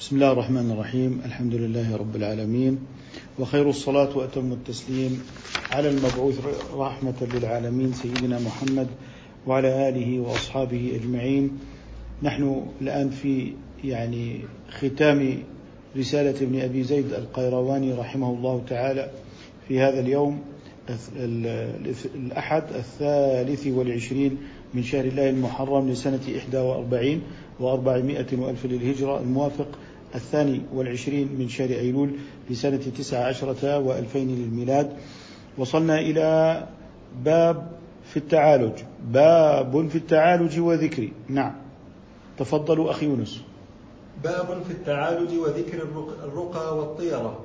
بسم الله الرحمن الرحيم. الحمد لله رب العالمين. وخير الصلاة وأتم التسليم على المبعوث رحمة للعالمين سيدنا محمد وعلى آله وأصحابه أجمعين. نحن الآن في يعني ختام رسالة ابن أبي زيد القيرواني رحمه الله تعالى في هذا اليوم الأحد الثالث والعشرين من شهر الله المحرم لسنة إحدى وأربعين وأربعمائة وألف للهجرة الموافق الثاني والعشرين من شهر أيلول لسنة تسعة عشرة وألفين للميلاد. وصلنا إلى باب في التعالج. باب في التعالج وذكر نعم. تفضلوا أخي يونس. باب في التعالج وذكر الرقى والطيرة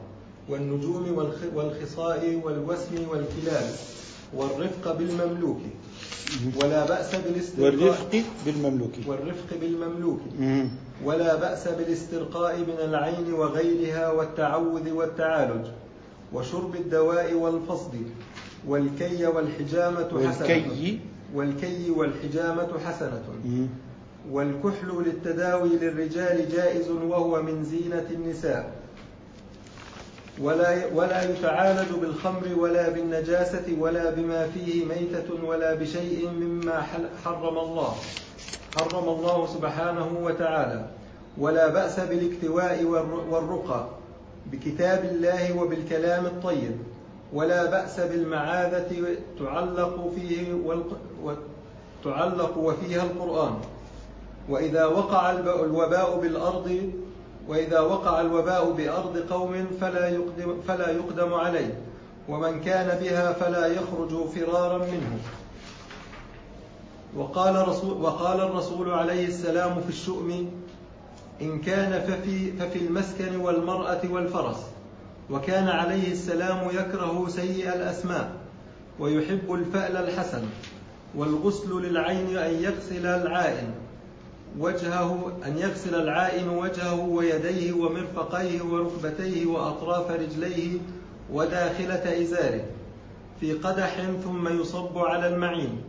والنجوم والخصاء والوسم والكلاب والرفق بالمملوك. ولا بأس بالاسترقاء. والرفق بالمملوك والرفق بالمملوك ولا بأس بالاسترقاء من العين وغيرها والتعوذ والتعالج وشرب الدواء والفصد والكي والحجامة حسنة. والكي. والكي والحجامة حسنة. والكحل للتداوي للرجال جائز وهو من زينة النساء. ولا ولا يتعالج بالخمر ولا بالنجاسة ولا بما فيه ميتة ولا بشيء مما حرم الله. حرم الله سبحانه وتعالى. ولا بأس بالاكتواء والرقى بكتاب الله وبالكلام الطيب. ولا بأس بالمعاذة تعلق فيه تعلق وفيها القرآن. وإذا وقع الوباء بالأرض وإذا وقع الوباء بأرض قوم فلا يقدم, فلا يقدم عليه ومن كان بها فلا يخرج فرارا منه. وقال, رسول وقال الرسول عليه السلام في الشؤم إن كان ففي, ففي المسكن والمرأة والفرس وكان عليه السلام يكره سيء الأسماء ويحب الفأل الحسن والغسل للعين أن يغسل العائن. وجهه أن يغسل العائن وجهه ويديه ومرفقيه وركبتيه وأطراف رجليه وداخلة إزاره في قدح ثم يصب على المعين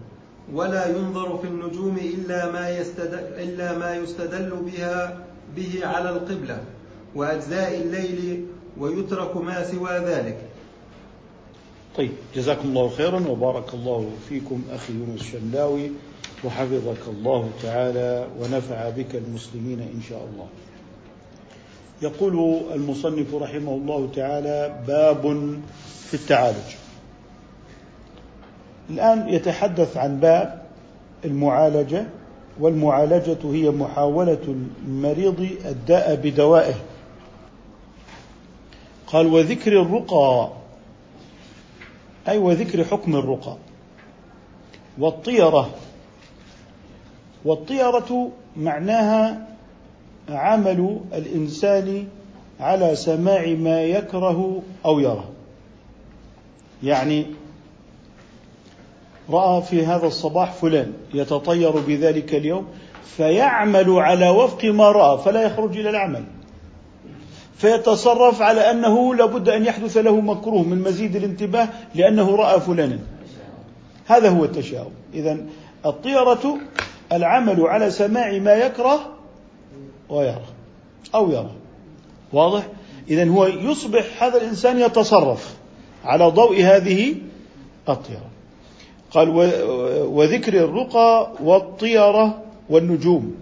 ولا ينظر في النجوم إلا ما يستدل, إلا ما يستدل بها به على القبلة وأجزاء الليل ويترك ما سوى ذلك. طيب جزاكم الله خيرا وبارك الله فيكم أخي يونس الشنداوي وحفظك الله تعالى ونفع بك المسلمين إن شاء الله. يقول المصنف رحمه الله تعالى باب في التعالج. الآن يتحدث عن باب المعالجة والمعالجة هي محاولة المريض الداء بدوائه. قال وذكر الرقى. أي وذكر حكم الرقى. والطيرة. والطيرة معناها عمل الإنسان على سماع ما يكره أو يرى يعني رأى في هذا الصباح فلان يتطير بذلك اليوم فيعمل على وفق ما رأى فلا يخرج إلى العمل. فيتصرف على أنه لابد أن يحدث له مكروه من مزيد الانتباه لأنه رأى فلانا. هذا هو التشاؤم. إذا الطيرة العمل على سماع ما يكره ويرى أو يرى واضح؟ إذا هو يصبح هذا الإنسان يتصرف على ضوء هذه الطيرة. قال وذكر الرقى والطيرة والنجوم.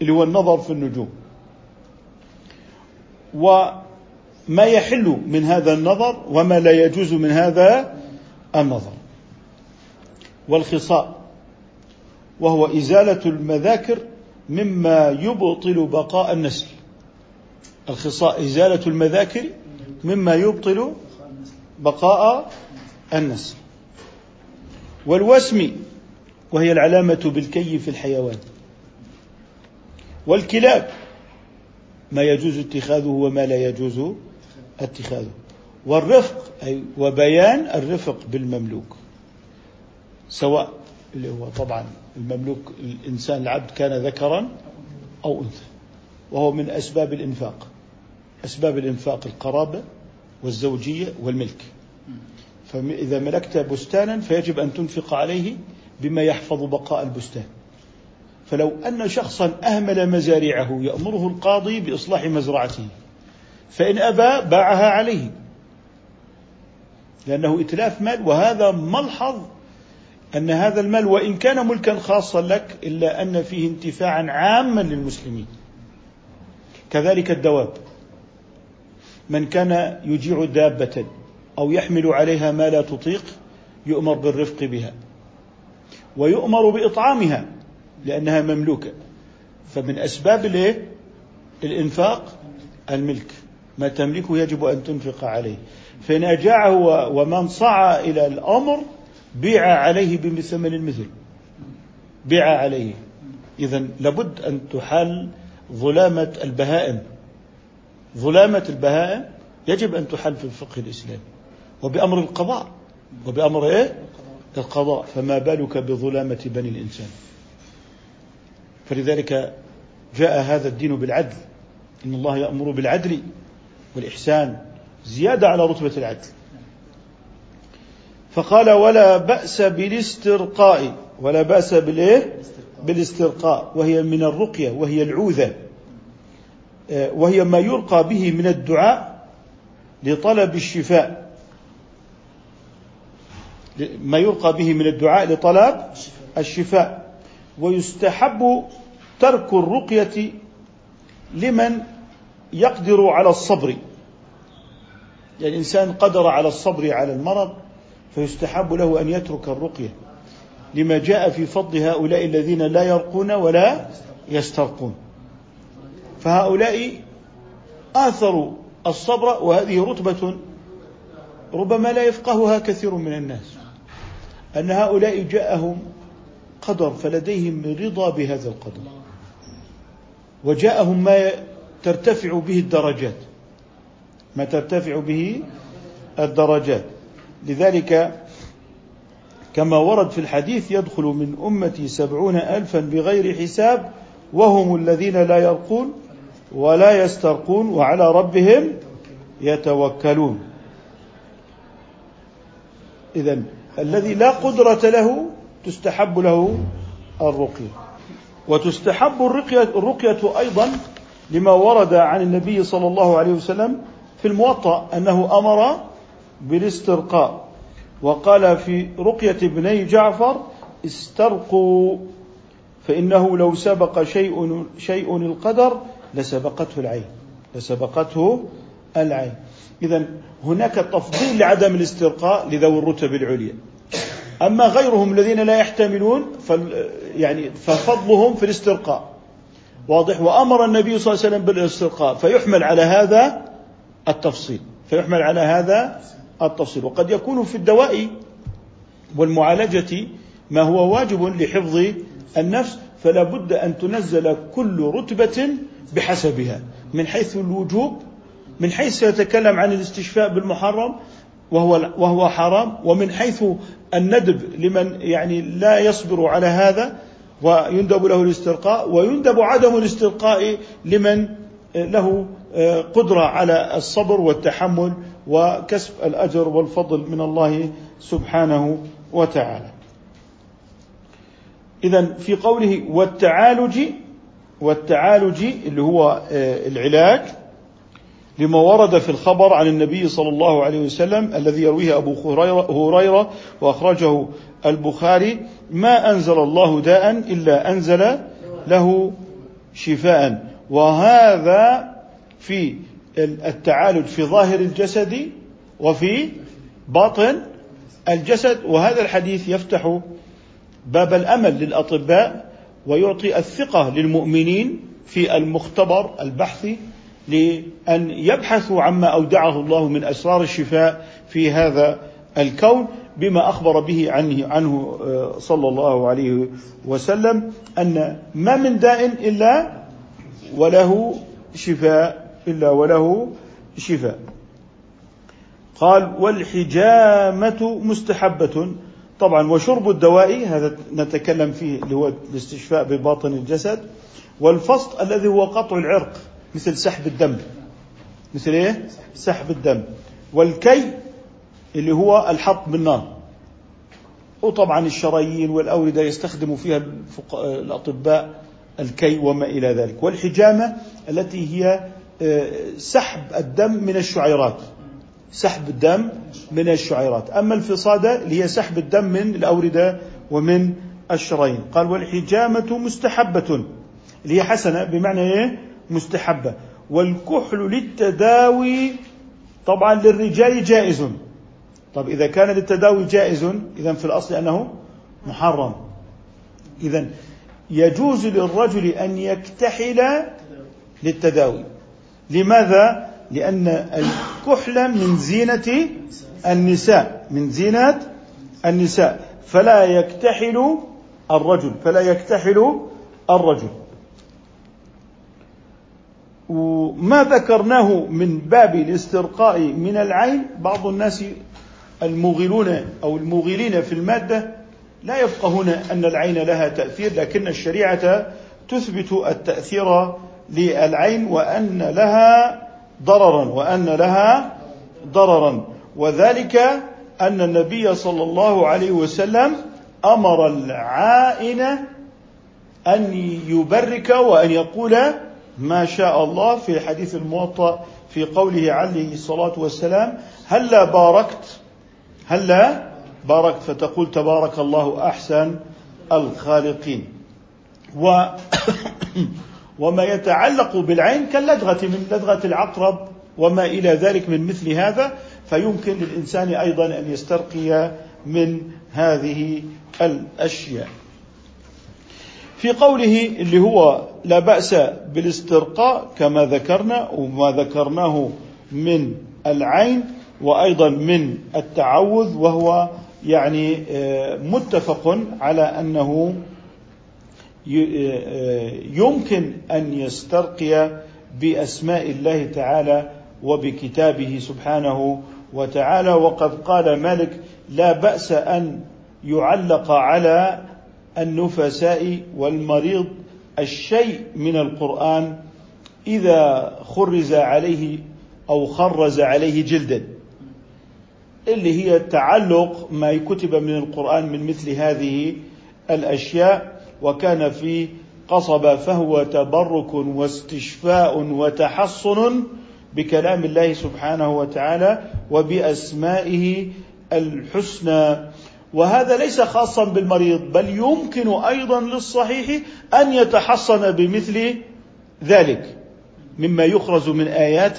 اللي هو النظر في النجوم. وما يحل من هذا النظر وما لا يجوز من هذا النظر. والخصاء. وهو إزالة المذاكر مما يبطل بقاء النسل. الخصاء إزالة المذاكر مما يبطل بقاء النسل. والوسم وهي العلامة بالكي في الحيوان. والكلاب ما يجوز اتخاذه وما لا يجوز اتخاذه. والرفق أي وبيان الرفق بالمملوك سواء اللي هو طبعا المملوك الإنسان العبد كان ذكرا أو أنثى وهو من أسباب الإنفاق أسباب الإنفاق القرابة والزوجية والملك. فإذا ملكت بستانا فيجب أن تنفق عليه بما يحفظ بقاء البستان. فلو أن شخصا أهمل مزارعه يأمره القاضي بإصلاح مزرعته فإن أبى باعها عليه لأنه إتلاف مال وهذا ملحظ أن هذا المال وإن كان ملكا خاصا لك إلا أن فيه انتفاعا عاما للمسلمين. كذلك الدواب. من كان يجيع دابة أو يحمل عليها ما لا تطيق يؤمر بالرفق بها ويؤمر بإطعامها لأنها مملوكة. فمن أسباب الإيه؟ الإنفاق الملك. ما تملكه يجب أن تنفق عليه. فإن أجاعه ومن صعى إلى الأمر بيع عليه بثمن المثل. بيع عليه. إذا لابد أن تحل ظلامة البهائم. ظلامة البهائم يجب أن تحل في الفقه الإسلامي. وبأمر القضاء. وبأمر إيه؟ القضاء. فما بالك بظلامة بني الإنسان؟ فلذلك جاء هذا الدين بالعدل. إن الله يأمر بالعدل والإحسان. زيادة على رتبة العدل. فقال ولا بأس بالاسترقاء. ولا بأس بالإيه؟ بالاسترقاء. وهي من الرقية وهي العوذة. آه، وهي ما يرقى به من الدعاء لطلب الشفاء. ما يرقى به من الدعاء لطلب الشفاء. ويستحب ترك الرقية لمن يقدر على الصبر. يعني الإنسان قدر على الصبر على المرض فيستحب له أن يترك الرقية. لما جاء في فضل هؤلاء الذين لا يرقون ولا يسترقون. فهؤلاء آثروا الصبر وهذه رتبة ربما لا يفقهها كثير من الناس. أن هؤلاء جاءهم قدر فلديهم رضا بهذا القدر. وجاءهم ما ترتفع به الدرجات. ما ترتفع به الدرجات. لذلك كما ورد في الحديث يدخل من أمتي سبعون ألفا بغير حساب وهم الذين لا يرقون ولا يسترقون وعلى ربهم يتوكلون. إذا الذي لا قدرة له تستحب له الرقية. وتستحب الرقية, الرقية أيضا لما ورد عن النبي صلى الله عليه وسلم في الموطأ أنه أمر بالاسترقاء. وقال في رقية ابني جعفر استرقوا فإنه لو سبق شيء شيء القدر لسبقته العين لسبقته العين. إذا هناك تفضيل لعدم الاسترقاء لذوي الرتب العليا. أما غيرهم الذين لا يحتملون يعني ففضلهم في الاسترقاء. واضح؟ وأمر النبي صلى الله عليه وسلم بالاسترقاء. فيحمل على هذا التفصيل. فيحمل على هذا التفصيل. وقد يكون في الدواء والمعالجة ما هو واجب لحفظ النفس فلا بد أن تنزل كل رتبة بحسبها. من حيث الوجوب من حيث يتكلم عن الاستشفاء بالمحرم وهو وهو حرام ومن حيث الندب لمن يعني لا يصبر على هذا ويندب له الاسترقاء ويندب عدم الاسترقاء لمن له قدرة على الصبر والتحمل وكسب الأجر والفضل من الله سبحانه وتعالى. اذا في قوله والتعالج والتعالج اللي هو العلاج لما ورد في الخبر عن النبي صلى الله عليه وسلم الذي يرويه أبو هريرة وأخرجه البخاري ما أنزل الله داء إلا أنزل له شفاء وهذا في التعالج في ظاهر الجسد وفي باطن الجسد وهذا الحديث يفتح باب الأمل للأطباء ويعطي الثقة للمؤمنين في المختبر البحثي لأن يبحثوا عما أودعه الله من أسرار الشفاء في هذا الكون بما أخبر به عنه, عنه آه، صلى الله عليه وسلم أن ما من داء إلا وله شفاء إلا وله شفاء. قال والحجامة مستحبة. طبعا وشرب الدواء هذا نتكلم فيه اللي هو الاستشفاء بباطن الجسد والفصل الذي هو قطع العرق مثل سحب الدم. مثل إيه؟ سحب الدم. والكي اللي هو الحط بالنار. وطبعا الشرايين والأوردة يستخدم فيها الأطباء الكي وما إلى ذلك. والحجامة التي هي سحب الدم من الشعيرات. سحب الدم من الشعيرات. أما الفصادة اللي هي سحب الدم من الأوردة ومن الشرايين. قال والحجامة مستحبة. اللي هي حسنة بمعنى إيه؟ مستحبة. والكحل للتداوي طبعا للرجال جائز. طب إذا كان للتداوي جائز إذا في الأصل أنه محرم. إذا يجوز للرجل أن يكتحل للتداوي. لماذا؟ لأن الكحل من زينة النساء من زينة النساء فلا يكتحل الرجل فلا يكتحل الرجل وما ذكرناه من باب الاسترقاء من العين بعض الناس الموغلون أو الموغلين في المادة لا يفقهون أن العين لها تأثير لكن الشريعة تثبت التأثير للعين وأن لها ضررا وأن لها ضررا. وذلك أن النبي صلى الله عليه وسلم أمر العائن أن يبرك وأن يقول ما شاء الله في حديث الموطأ في قوله عليه الصلاة والسلام هلا باركت هلا باركت. فتقول تبارك الله أحسن الخالقين. و وما يتعلق بالعين كاللدغة من لدغة العقرب وما إلى ذلك من مثل هذا فيمكن للإنسان أيضا أن يسترقي من هذه الأشياء. في قوله اللي هو لا بأس بالاسترقاء كما ذكرنا وما ذكرناه من العين وأيضا من التعوذ وهو يعني آه، متفق على أنه يمكن أن يسترقي بأسماء الله تعالى وبكتابه سبحانه وتعالى. وقد قال مالك لا بأس أن يعلق على النفساء والمريض الشيء من القرآن إذا خرز عليه أو خرز عليه جلدا اللي هي تعلق ما كتب من القرآن من مثل هذه الأشياء. وكان في قصب فهو تبرك واستشفاء وتحصن بكلام الله سبحانه وتعالى وبأسمائه الحسنى. وهذا ليس خاصا بالمريض بل يمكن أيضا للصحيح أن يتحصن بمثل ذلك مما يخرز من آيات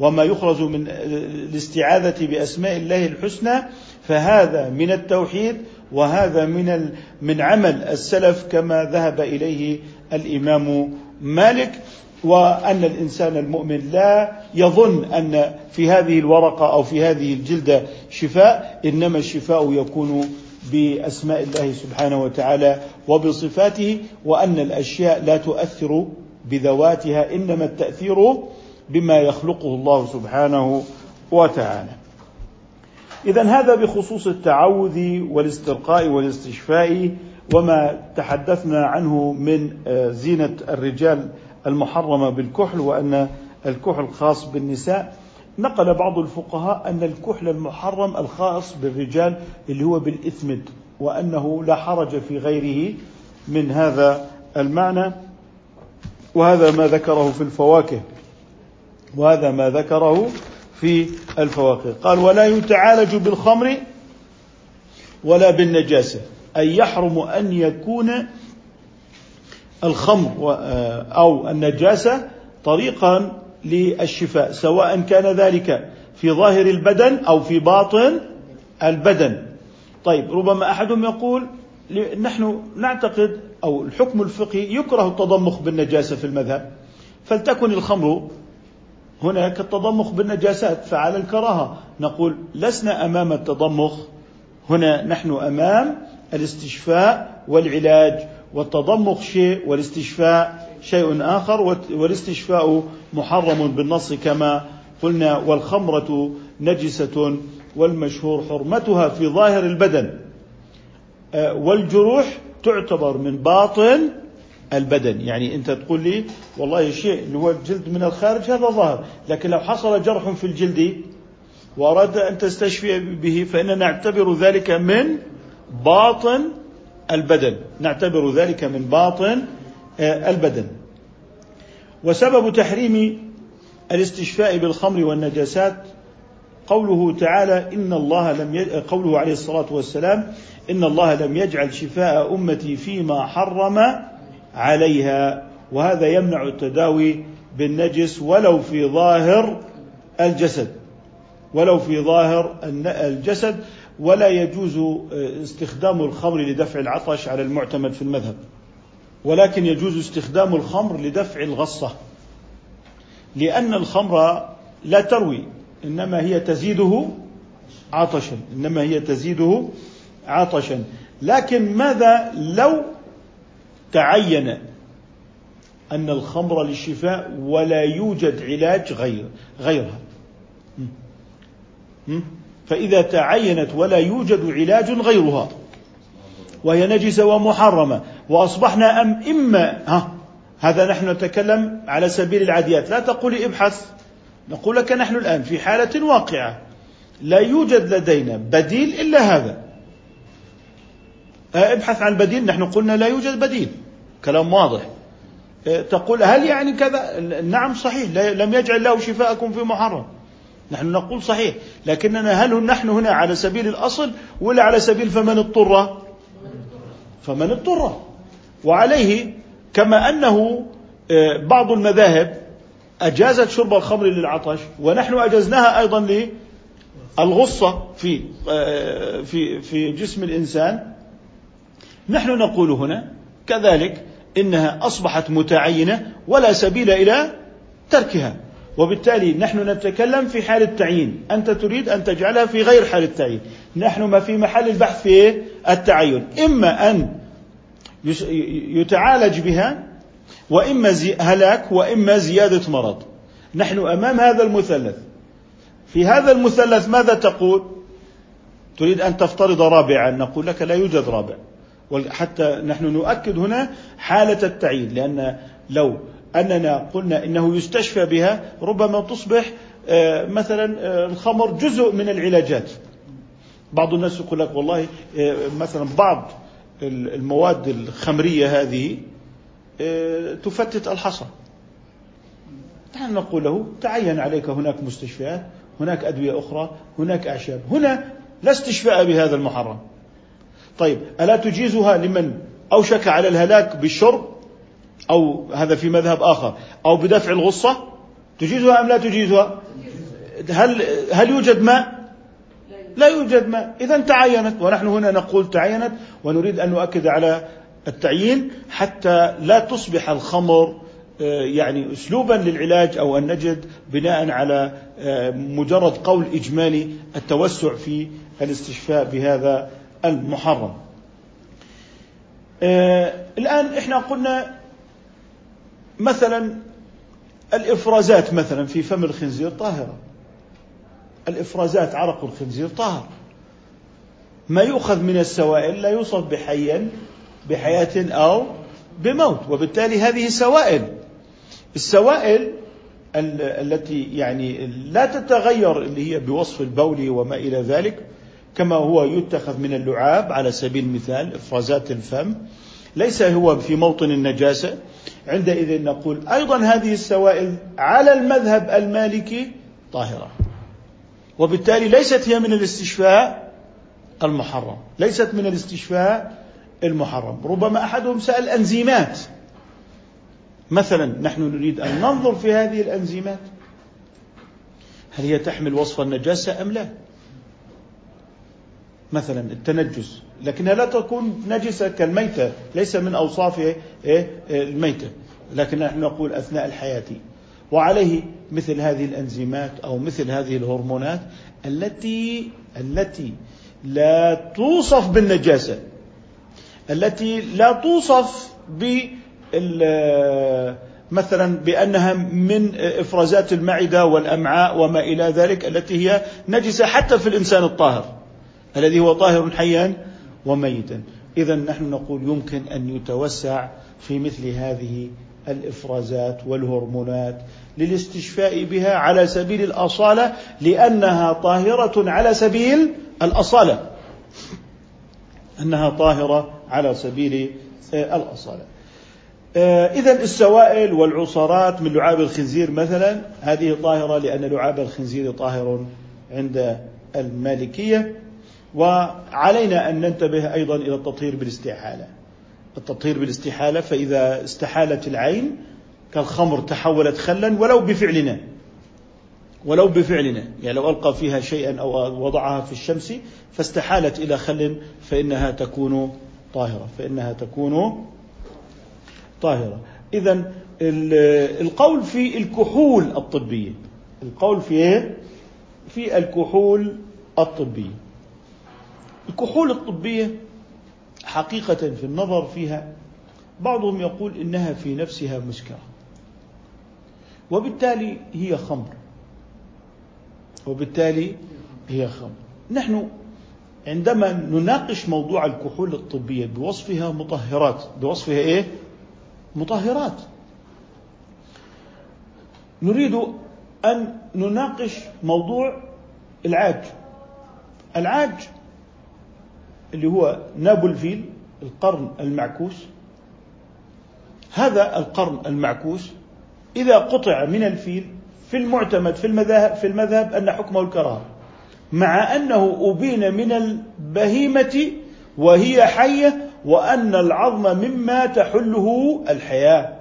وما يخرج من الاستعاذة بأسماء الله الحسنى فهذا من التوحيد وهذا من من عمل السلف كما ذهب إليه الإمام مالك وأن الإنسان المؤمن لا يظن أن في هذه الورقة أو في هذه الجلدة شفاء إنما الشفاء يكون بأسماء الله سبحانه وتعالى وبصفاته وأن الأشياء لا تؤثر بذواتها إنما التأثير بما يخلقه الله سبحانه وتعالى. اذا هذا بخصوص التعوذ والاسترقاء والاستشفاء وما تحدثنا عنه من زينة الرجال المحرمة بالكحل وأن الكحل خاص بالنساء. نقل بعض الفقهاء أن الكحل المحرم الخاص بالرجال اللي هو بالإثمد وأنه لا حرج في غيره من هذا المعنى. وهذا ما ذكره في الفواكه وهذا ما ذكره في الفواكه. قال ولا يتعالج بالخمر ولا بالنجاسة. أي يحرم أن يكون الخمر آه، أو النجاسة طريقا للشفاء سواء كان ذلك في ظاهر البدن أو في باطن البدن. طيب ربما أحدهم يقول نحن نعتقد أو الحكم الفقهي يكره التضمخ بالنجاسة في المذهب فلتكن الخمر هناك التضمخ بالنجاسات فعلى الكراهة. نقول لسنا أمام التضمخ. هنا نحن أمام الاستشفاء والعلاج. والتضمخ شيء والاستشفاء شيء آخر والاستشفاء محرم بالنص كما قلنا. والخمرة نجسة والمشهور حرمتها في ظاهر البدن. آه، والجروح تعتبر من باطن البدن. يعني أنت تقول لي والله شيء اللي هو الجلد من الخارج هذا ظاهر. لكن لو حصل جرح في الجلد وأراد أن تستشفي به فإننا نعتبر ذلك من باطن البدن. نعتبر ذلك من باطن آه، البدن. وسبب تحريم الاستشفاء بالخمر والنجاسات قوله تعالى إن الله لم ي... قوله عليه الصلاة والسلام إن الله لم يجعل شفاء أمتي فيما حرم عليها وهذا يمنع التداوي بالنجس ولو في ظاهر الجسد ولو في ظاهر الجسد ولا يجوز استخدام الخمر لدفع العطش على المعتمد في المذهب ولكن يجوز استخدام الخمر لدفع الغصة لأن الخمر لا تروي إنما هي تزيده عطشا إنما هي تزيده عطشا. لكن ماذا لو تعين أن الخمر للشفاء ولا يوجد علاج غير غيرها. فإذا تعينت ولا يوجد علاج غيرها. وهي نجسة ومحرمة. وأصبحنا أم اما ها هذا نحن نتكلم على سبيل العاديات. لا تقولي ابحث. نقول لك نحن الآن في حالة واقعة. لا يوجد لدينا بديل إلا هذا. ابحث عن بديل. نحن قلنا لا يوجد بديل. كلام واضح. آه، تقول هل يعني كذا؟ نعم صحيح. لم يجعل الله شفاءكم في محرم. نحن نقول صحيح. لكننا هل نحن هنا على سبيل الأصل ولا على سبيل فمن اضطر؟ فمن اضطر. وعليه كما أنه آه، بعض المذاهب أجازت شرب الخمر للعطش ونحن أجزناها أيضا للغصة في آه، في في جسم الإنسان. نحن نقول هنا كذلك إنها أصبحت متعينة ولا سبيل إلى تركها. وبالتالي نحن نتكلم في حال التعيين. أنت تريد أن تجعلها في غير حال التعيين. نحن ما في محل البحث في التعين. إما أن يتعالج بها وإما هلاك وإما زيادة مرض. نحن أمام هذا المثلث. في هذا المثلث ماذا تقول؟ تريد أن تفترض رابعا. نقول لك لا يوجد رابع. حتى نحن نؤكد هنا حالة التعيين لأن لو أننا قلنا إنه يستشفى بها ربما تصبح آه، مثلا آه، الخمر جزء من العلاجات. بعض الناس يقول لك والله آه، مثلا بعض المواد الخمرية هذه تفتت الحصى. نحن نقول له تعين عليك هناك مستشفيات هناك أدوية أخرى هناك أعشاب. هنا لا استشفاء بهذا المحرم. طيب ألا تجيزها لمن أوشك على الهلاك بالشرب؟ أو هذا في مذهب آخر. أو بدفع الغصة؟ تجيزها أم لا تجيزها؟ هل هل يوجد ماء؟ لا يوجد ماء. إذا تعينت ونحن هنا نقول تعينت ونريد أن نؤكد على التعيين حتى لا تصبح الخمر آه، يعني اسلوبا للعلاج أو أن نجد بناء على آه، مجرد قول إجمالي التوسع في الاستشفاء بهذا المحرم. آه، الآن إحنا قلنا مثلا الإفرازات مثلا في فم الخنزير طاهرة. الإفرازات عرق الخنزير طاهر. ما يؤخذ من السوائل لا يوصف بحيا بحياة أو بموت وبالتالي هذه سوائل السوائل التي يعني لا تتغير اللي هي بوصف البول وما إلى ذلك كما هو يتخذ من اللعاب على سبيل المثال إفرازات الفم ليس هو في موطن النجاسة. عندئذ نقول أيضا هذه السوائل على المذهب المالكي طاهرة. وبالتالي ليست هي من الاستشفاء المحرم. ليست من الاستشفاء المحرم. ربما أحدهم سأل أنزيمات. مثلا نحن نريد أن ننظر في هذه الأنزيمات. هل هي تحمل وصف النجاسة أم لا؟ مثلا التنجس لكنها لا تكون نجسة كالميتة ليس من أوصاف إيه؟ إيه؟ الميتة لكن نحن نقول أثناء الحياة وعليه مثل هذه الأنزيمات أو مثل هذه الهرمونات التي التي لا توصف بالنجاسة التي لا توصف ب مثلا بأنها من إفرازات المعدة والأمعاء وما إلى ذلك التي هي نجسة حتى في الإنسان الطاهر الذي هو طاهر حيا وميتا. اذا نحن نقول يمكن أن يتوسع في مثل هذه الإفرازات والهرمونات للاستشفاء بها على سبيل الأصالة لأنها طاهرة على سبيل الأصالة. أنها طاهرة على سبيل آه، الأصالة. آه، إذا السوائل والعصارات من لعاب الخنزير مثلا هذه طاهرة لأن لعاب الخنزير طاهر عند المالكية. وعلينا أن ننتبه أيضا إلى التطهير بالاستحالة. التطهير بالاستحالة فإذا استحالت العين كالخمر تحولت خلا ولو بفعلنا. ولو بفعلنا. يعني لو ألقى فيها شيئا أو وضعها في الشمس فاستحالت إلى خل فإنها تكون طاهرة. فإنها تكون طاهرة. إذا القول في الكحول الطبية. القول في إيه؟ في الكحول الطبية. الكحول الطبية حقيقة في النظر فيها بعضهم يقول إنها في نفسها مسكرة. وبالتالي هي خمر. وبالتالي هي خمر. نحن عندما نناقش موضوع الكحول الطبية بوصفها مطهرات. بوصفها إيه؟ مطهرات. نريد أن نناقش موضوع العاج. العاج اللي هو نابلفيل القرن المعكوس. هذا القرن المعكوس إذا قطع من الفيل في المعتمد في المذاهب في المذهب أن حكمه الكراهة مع أنه أبين من البهيمة وهي حية وأن العظم مما تحله الحياة.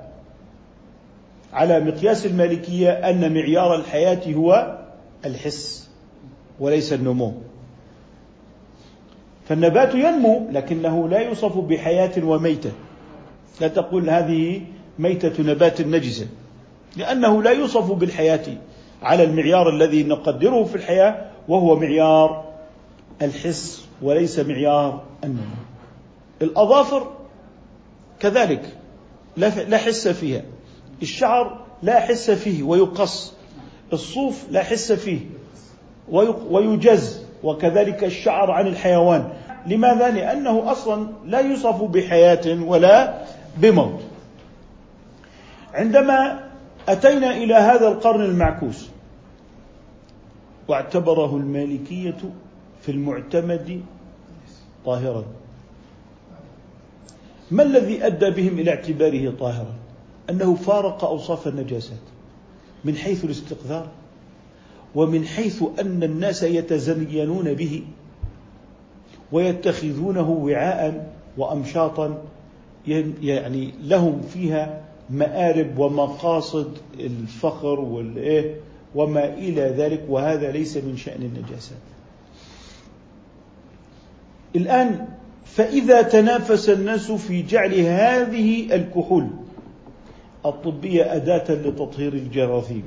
على مقياس المالكية أن معيار الحياة هو الحس وليس النمو. فالنبات ينمو لكنه لا يوصف بحياة وميتة. لا تقول هذه ميتة نبات نجسة. لأنه لا يوصف بالحياة على المعيار الذي نقدره في الحياة وهو معيار الحس وليس معيار النمو. الأظافر كذلك لا حس فيها. الشعر لا حس فيه ويقص. الصوف لا حس فيه ويجز. وكذلك الشعر عن الحيوان. لماذا؟ لأنه أصلا لا يوصف بحياة ولا بموت. عندما أتينا إلى هذا القرن المعكوس واعتبره المالكية في المعتمد طاهرا. ما الذي أدى بهم إلى اعتباره طاهرا؟ أنه فارق أوصاف النجاسات من حيث الاستقذار ومن حيث أن الناس يتزينون به. ويتخذونه وعاء وامشاطا يعني لهم فيها مآرب ومقاصد الفخر والإيه وما إلى ذلك وهذا ليس من شأن النجاسات. الآن فإذا تنافس الناس في جعل هذه الكحول الطبية أداة لتطهير الجراثيم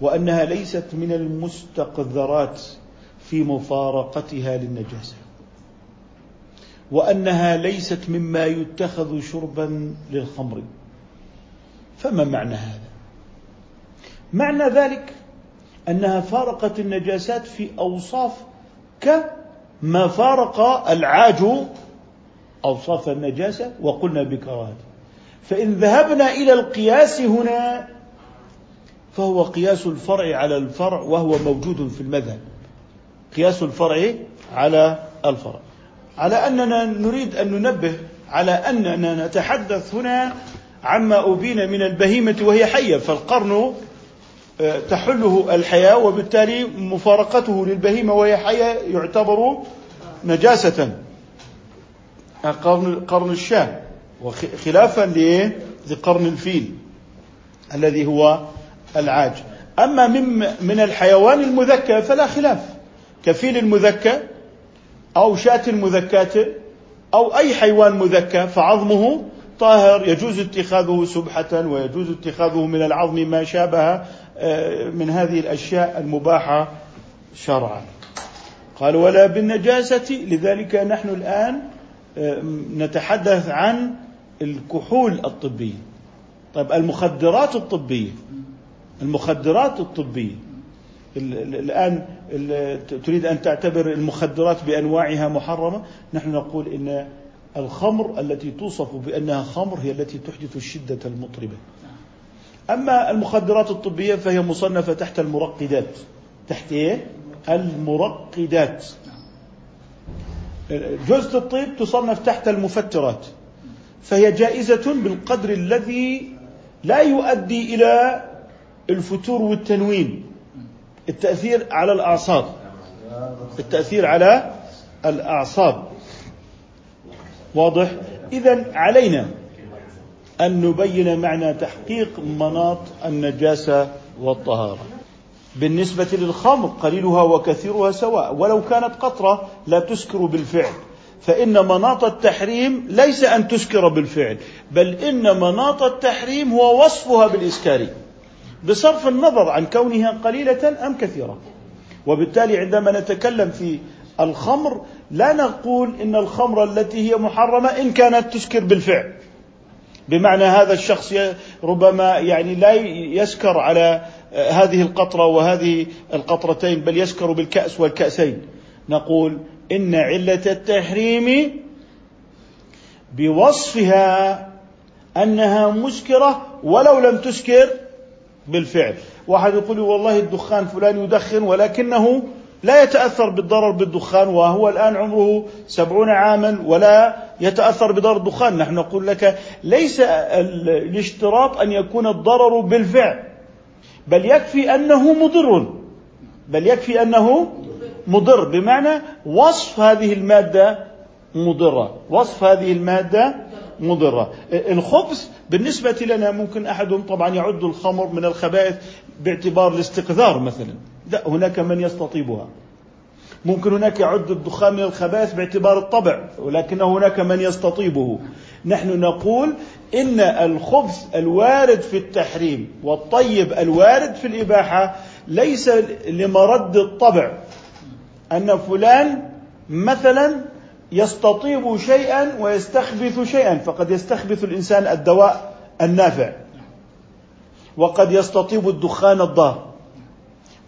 وأنها ليست من المستقذرات في مفارقتها للنجاسة وأنها ليست مما يتخذ شربا للخمر. فما معنى هذا؟ معنى ذلك أنها فارقت النجاسات في أوصاف كما فارق العاج أوصاف النجاسة وقلنا بكراهته فإن ذهبنا إلى القياس هنا فهو قياس الفرع على الفرع وهو موجود في المذهب. قياس الفرع على الفرع. على أننا نريد أن ننبه على أننا نتحدث هنا عما أبين من البهيمة وهي حية فالقرن آه، تحله الحياة وبالتالي مفارقته للبهيمة وهي حية يعتبر نجاسة. قرن قرن الشاه وخلافا لقرن الفيل الذي هو العاج. أما من من الحيوان المذكى فلا خلاف. كفيل المذكى أو شاة مذكاة أو أي حيوان مذكى فعظمه طاهر يجوز اتخاذه سبحة ويجوز اتخاذه من العظم ما شابه آه، من هذه الأشياء المباحة شرعا. قال ولا بالنجاسة. لذلك نحن الآن آه، نتحدث عن الكحول الطبية طيب المخدرات الطبية المخدرات الطبية الآن تريد أن تعتبر المخدرات بأنواعها محرمة نحن نقول إن الخمر التي توصف بأنها خمر هي التي تحدث الشدة المطربة. أما المخدرات الطبية فهي مصنفة تحت المرقدات. تحت إيه؟ المرقدات. جوزة الطيب تصنف تحت المفترات. فهي جائزة بالقدر الذي لا يؤدي إلى الفتور والتنوين. التأثير على الأعصاب. التأثير على الأعصاب. واضح؟ إذا علينا أن نبين معنى تحقيق مناط النجاسة والطهارة. بالنسبة للخمر قليلها وكثيرها سواء. ولو كانت قطرة لا تسكر بالفعل. فإن مناط التحريم ليس أن تسكر بالفعل بل إن مناط التحريم هو وصفها بالإسكار بصرف النظر عن كونها قليلة أم كثيرة. وبالتالي عندما نتكلم في الخمر لا نقول إن الخمر التي هي محرمة إن كانت تسكر بالفعل. بمعنى هذا الشخص ربما يعني لا يسكر على هذه القطرة وهذه القطرتين بل يسكر بالكأس والكأسين. نقول إن علة التحريم بوصفها أنها مسكرة ولو لم تسكر بالفعل. واحد يقول والله الدخان فلان يدخن ولكنه لا يتأثر بالضرر بالدخان وهو الآن عمره سبعون عاما ولا يتأثر بضرر الدخان. نحن نقول لك ليس الاشتراط أن يكون الضرر بالفعل بل يكفي أنه مضر. بل يكفي أنه مضر. بمعنى وصف هذه المادة مضرة. وصف هذه المادة مضرة. الخبث بالنسبة لنا ممكن أحدهم طبعا يعد الخمر من الخبائث باعتبار الاستقذار مثلا. لا هناك من يستطيبها. ممكن هناك يعد الدخان من الخبائث باعتبار الطبع ولكن هناك من يستطيبه. نحن نقول إن الخبث الوارد في التحريم والطيب الوارد في الإباحة ليس لمرد الطبع. أن فلان مثلا يستطيب شيئا ويستخبث شيئا فقد يستخبث الإنسان الدواء النافع. وقد يستطيب الدخان الضار.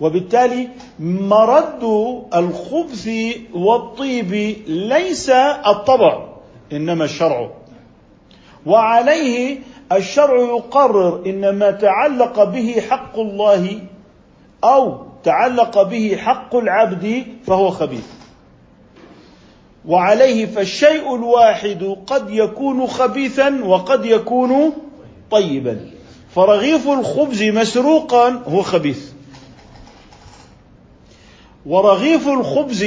وبالتالي مرد الخبث والطيب ليس الطبع إنما الشرع. وعليه الشرع يقرر إن ما تعلق به حق الله أو تعلق به حق العبد فهو خبيث. وعليه فالشيء الواحد قد يكون خبيثا وقد يكون طيبا. فرغيف الخبز مسروقا هو خبيث. ورغيف الخبز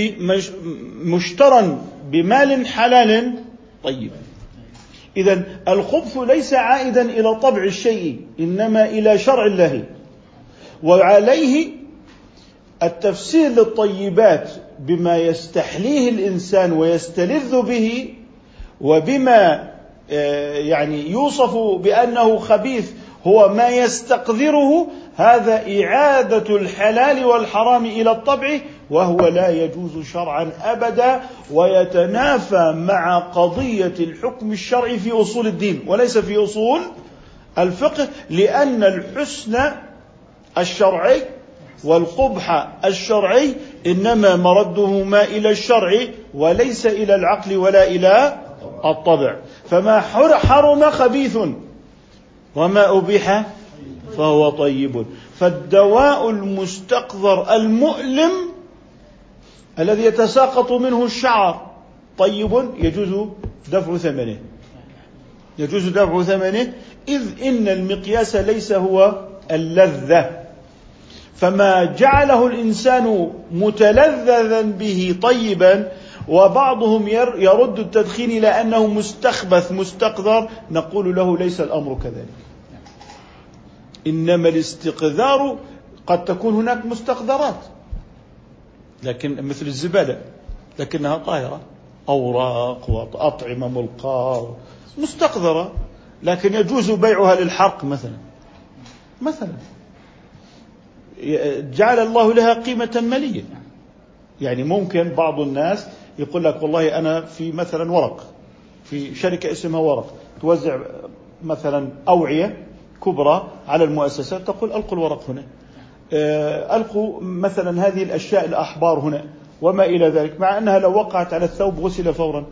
مشترى بمال حلال طيب اذا الخبث ليس عائدا إلى طبع الشيء إنما إلى شرع الله. وعليه التفسير للطيبات بما يستحليه الإنسان ويستلذ به وبما آه، يعني يوصف بأنه خبيث هو ما يستقذره هذا إعادة الحلال والحرام إلى الطبع وهو لا يجوز شرعا أبدا ويتنافى مع قضية الحكم الشرعي في أصول الدين وليس في أصول الفقه لأن الحسن الشرعي والقبح الشرعي إنما مردهما إلى الشرع وليس إلى العقل ولا إلى الطبع. فما حرم خبيث وما أبيح فهو طيب. فالدواء المستقذر المؤلم الذي يتساقط منه الشعر طيب يجوز دفع ثمنه. يجوز دفع ثمنه إذ إن المقياس ليس هو اللذة. فما جعله الإنسان متلذذا به طيبا وبعضهم يرد التدخين إلى أنه مستخبث مستقذر نقول له ليس الأمر كذلك. إنما الاستقذار قد تكون هناك مستقذرات. لكن مثل الزبالة لكنها طاهرة. أوراق وأطعمة ملقاة مستقذرة. لكن يجوز بيعها للحرق مثلا. مثلا. جعل الله لها قيمة مالية. يعني ممكن بعض الناس يقول لك والله أنا في مثلا ورق في شركة اسمها ورق توزع مثلا أوعية كبرى على المؤسسات تقول ألقوا الورق هنا. آه، ألقوا مثلا هذه الأشياء الأحبار هنا وما إلى ذلك مع أنها لو وقعت على الثوب غسل فورا.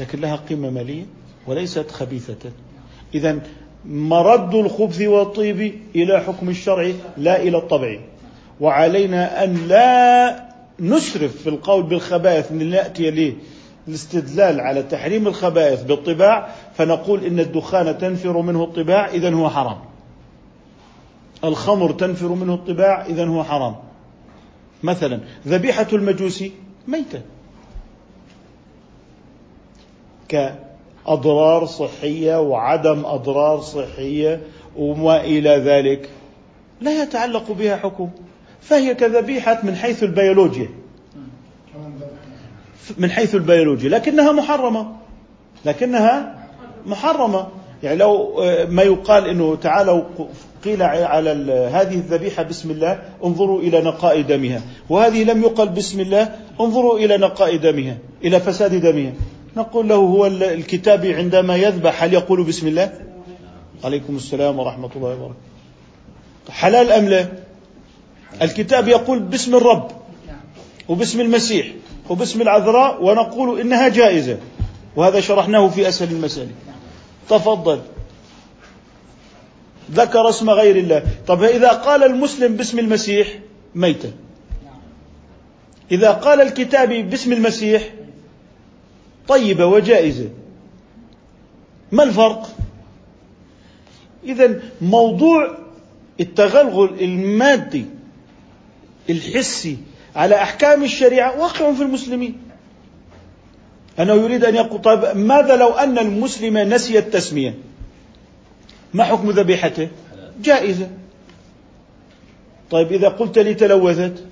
لكن لها قيمة مالية وليست خبيثة. إذا مرد الخبث والطيب إلى حكم الشرع لا إلى الطبع. وعلينا أن لا نسرف في القول بالخبائث من نأتي له الاستدلال على تحريم الخبائث بالطباع فنقول إن الدخان تنفر منه الطباع إذا هو حرام. الخمر تنفر منه الطباع إذا هو حرام. مثلا ذبيحة المجوسي ميتة. كأضرار صحية وعدم أضرار صحية وما إلى ذلك. لا يتعلق بها حكم. فهي كذبيحة من حيث البيولوجيا. من حيث البيولوجيا. لكنها محرمة. لكنها محرمة. يعني لو ما يقال إنه تعالوا قيل على هذه الذبيحة بسم الله انظروا إلى نقاء دمها. وهذه لم يقل بسم الله انظروا إلى نقاء دمها إلى فساد دمها. نقول له هو الكتاب عندما يذبح هل يقول بسم الله؟ عليكم السلام ورحمة الله وبركاته. حلال أم لا؟ الكتاب يقول باسم الرب وباسم المسيح وباسم العذراء ونقول إنها جائزة وهذا شرحناه في أسهل المسائل تفضل. ذكر اسم غير الله. طب إذا قال المسلم باسم المسيح ميتة. إذا قال الكتابي باسم المسيح طيبة وجائزة. ما الفرق؟ إذا موضوع التغلغل المادي الحسي على أحكام الشريعة واقع في المسلمين. أنه يريد أن يقول طيب ماذا لو أن المسلم نسي التسمية؟ ما حكم ذبيحته؟ جائزة. طيب إذا قلت لي تلوثت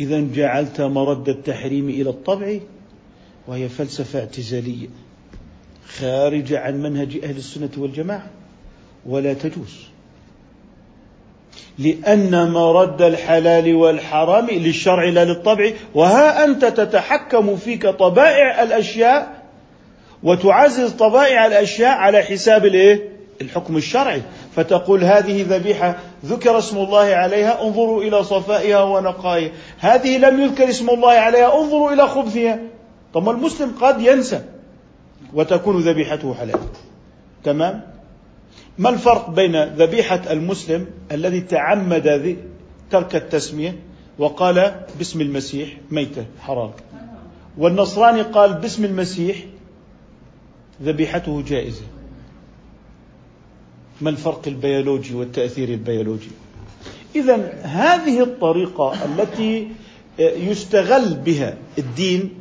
إذا جعلت مرد التحريم إلى الطبع وهي فلسفة اعتزالية خارجة عن منهج أهل السنة والجماعة ولا تجوز. لأن مرد الحلال والحرام للشرع لا للطبع وها أنت تتحكم فيك طبائع الأشياء وتعزز طبائع الأشياء على حساب الإيه؟ الحكم الشرعي. فتقول هذه ذبيحة ذكر اسم الله عليها انظروا إلى صفائها ونقائها. هذه لم يذكر اسم الله عليها انظروا إلى خبثها. طب المسلم قد ينسى وتكون ذبيحته حلال. تمام؟ ما الفرق بين ذبيحة المسلم الذي تعمد ترك التسمية وقال باسم المسيح ميتة حرام. والنصراني قال باسم المسيح ذبيحته جائزة. ما الفرق البيولوجي والتأثير البيولوجي؟ إذا هذه الطريقة التي يستغل بها الدين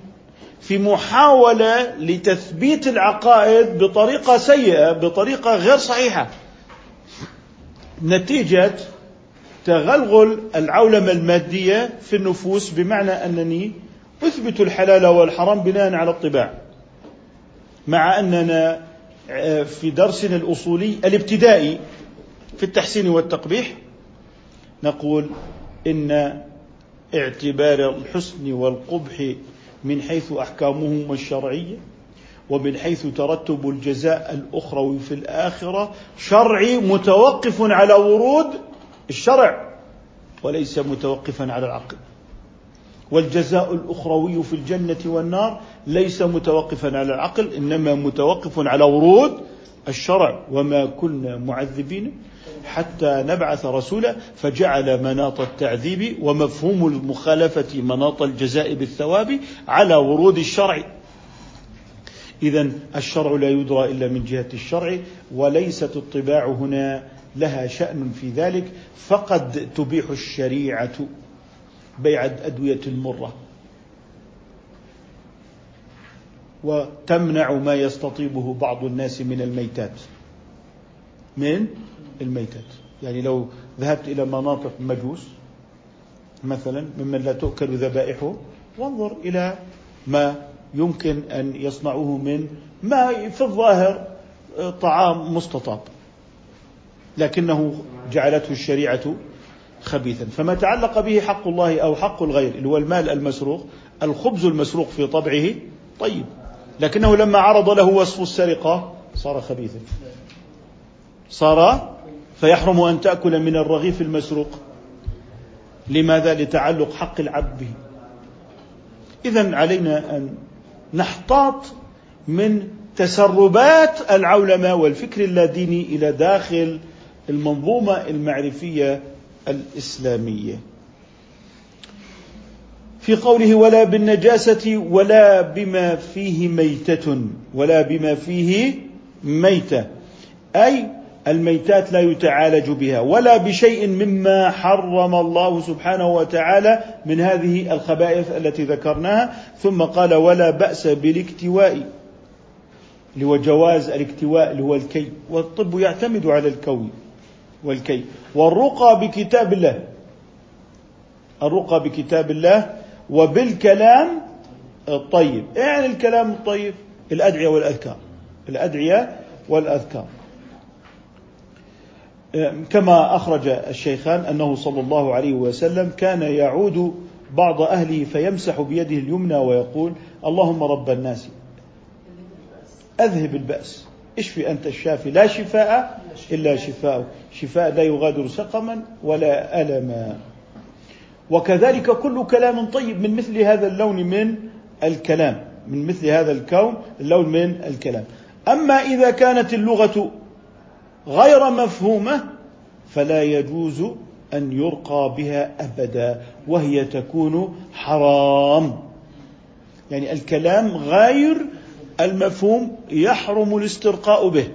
في محاولة لتثبيت العقائد بطريقة سيئة بطريقة غير صحيحة. نتيجة تغلغل العولمة المادية في النفوس بمعنى أنني أثبت الحلال والحرام بناء على الطباع. مع أننا آه، في درسنا الأصولي الابتدائي في التحسين والتقبيح نقول إن اعتبار الحسن والقبح من حيث احكامهما الشرعية ومن حيث ترتب الجزاء الأخروي في الآخرة شرعي متوقف على ورود الشرع وليس متوقفا على العقل. والجزاء الأخروي في الجنة والنار ليس متوقفا على العقل إنما متوقف على ورود الشرع. وما كنا معذبين حتى نبعث رسولا فجعل مناط التعذيب ومفهوم المخالفة مناط الجزاء بالثواب على ورود الشرع. إذا الشرع لا يدرى إلا من جهة الشرع وليست الطباع هنا لها شأن في ذلك فقد تبيح الشريعة بيع الأدوية المرة. وتمنع ما يستطيبه بعض الناس من الميتات. من؟ الميتات. يعني لو ذهبت إلى مناطق مجوس مثلا ممن لا تؤكل ذبائحه وانظر إلى ما يمكن أن يصنعوه من ما في الظاهر طعام مستطاب. لكنه جعلته الشريعة خبيثا. فما تعلق به حق الله أو حق الغير اللي هو المال المسروق الخبز المسروق في طبعه طيب. لكنه لما عرض له وصف السرقة صار خبيثا. صار فيحرم أن تأكل من الرغيف المسروق. لماذا؟ لتعلق حق العبد به. إذا علينا أن نحتاط من تسربات العولمة والفكر اللاديني إلى داخل المنظومة المعرفية الإسلامية. في قوله ولا بالنجاسة ولا بما فيه ميتة ولا بما فيه ميتة. أي الميتات لا يتعالج بها ولا بشيء مما حرم الله سبحانه وتعالى من هذه الخبائث التي ذكرناها. ثم قال ولا بأس بالاكتواء اللي هو جواز الاكتواء اللي هو الكي. والطب يعتمد على الكوي والكي. والرقى بكتاب الله الرقى بكتاب الله وبالكلام الطيب. يعني الكلام الطيب؟ الأدعية والأذكار. الأدعية والأذكار. كما أخرج الشيخان أنه صلى الله عليه وسلم كان يعود بعض أهله فيمسح بيده اليمنى ويقول اللهم رب الناس. أذهب البأس. اشفي أنت الشافي؟ لا شفاء إلا شفاء شفاء لا يغادر سقما ولا ألما. وكذلك كل كلام طيب من مثل هذا اللون من الكلام. من مثل هذا الكون اللون من الكلام. أما إذا كانت اللغة غير مفهومة فلا يجوز أن يرقى بها أبدا وهي تكون حرام. يعني الكلام غير المفهوم يحرم الاسترقاء به.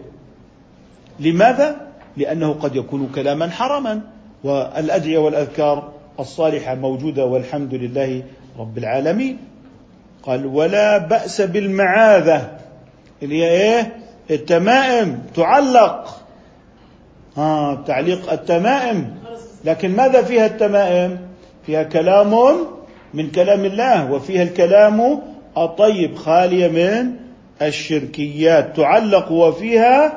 لماذا؟ لأنه قد يكون كلاما حراما والأدعية والأذكار الصالحة موجودة والحمد لله رب العالمين. قال ولا بأس بالمعاذة. اللي هي إيه؟ التمائم تعلق. ها تعليق التمائم. لكن ماذا فيها التمائم؟ فيها كلام من كلام الله وفيها الكلام الطيب خالية من الشركيات. تعلق وفيها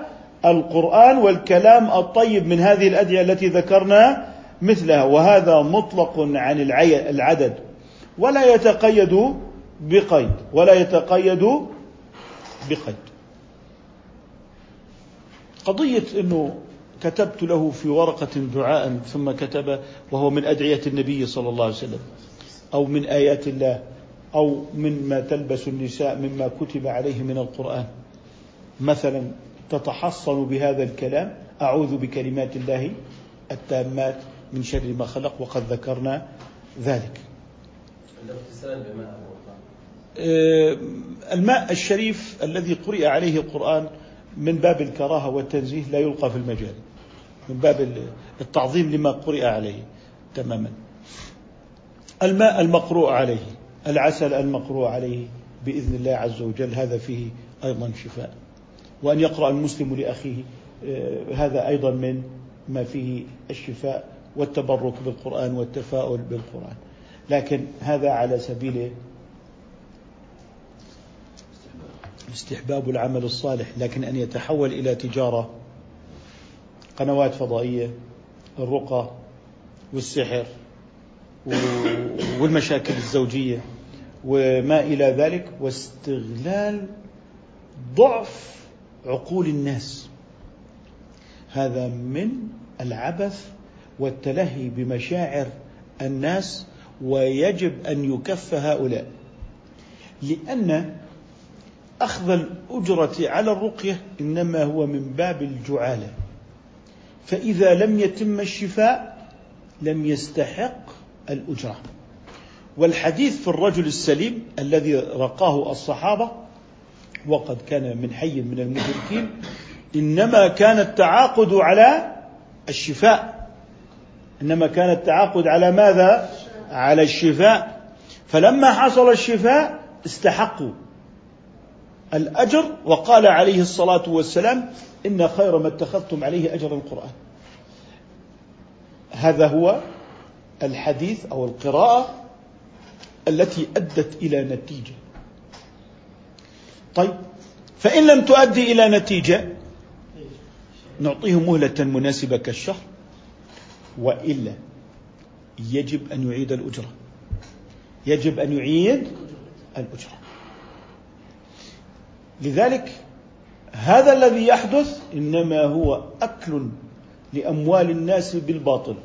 القرآن والكلام الطيب من هذه الأدعية التي ذكرنا مثلها. وهذا مطلق عن العدد. ولا يتقيد بقيد. ولا يتقيد بقيد. قضية أنه كتبت له في ورقة دعاء ثم كتب وهو من أدعية النبي صلى الله عليه وسلم. أو من آيات الله. أو مما تلبس النساء مما كتب عليه من القرآن. مثلا تتحصن بهذا الكلام. أعوذ بكلمات الله التامات من شر ما خلق وقد ذكرنا ذلك. آه، الماء الشريف الذي قرئ عليه القرآن من باب الكراهة والتنزيه لا يلقى في المجال. من باب التعظيم لما قرئ عليه تماما. الماء المقروء عليه العسل المقروء عليه بإذن الله عز وجل هذا فيه أيضا شفاء. وأن يقرأ المسلم لأخيه آه، هذا أيضا من ما فيه الشفاء والتبرك بالقرآن والتفاؤل بالقرآن. لكن هذا على سبيل استحباب العمل الصالح لكن أن يتحول إلى تجارة قنوات فضائية الرقى والسحر والمشاكل الزوجية وما إلى ذلك واستغلال ضعف عقول الناس. هذا من العبث والتلهي بمشاعر الناس ويجب أن يكف هؤلاء. لأن أخذ الأجرة على الرقية إنما هو من باب الجعالة. فإذا لم يتم الشفاء لم يستحق الأجرة. والحديث في الرجل السليم الذي رقاه الصحابة وقد كان من حي من المشركين إنما كان التعاقد على الشفاء. إنما كان التعاقد على ماذا؟ على الشفاء. فلما حصل الشفاء استحقوا الأجر وقال عليه الصلاة والسلام إن خير ما اتخذتم عليه أجر القرآن. هذا هو الحديث أو القراءة التي أدت إلى نتيجة. طيب فإن لم تؤدي إلى نتيجة نعطيه مهلة مناسبة كالشهر وإلا يجب أن يعيد الأجرة. يجب أن يعيد الأجرة. لذلك هذا الذي يحدث إنما هو أكل لأموال الناس بالباطل.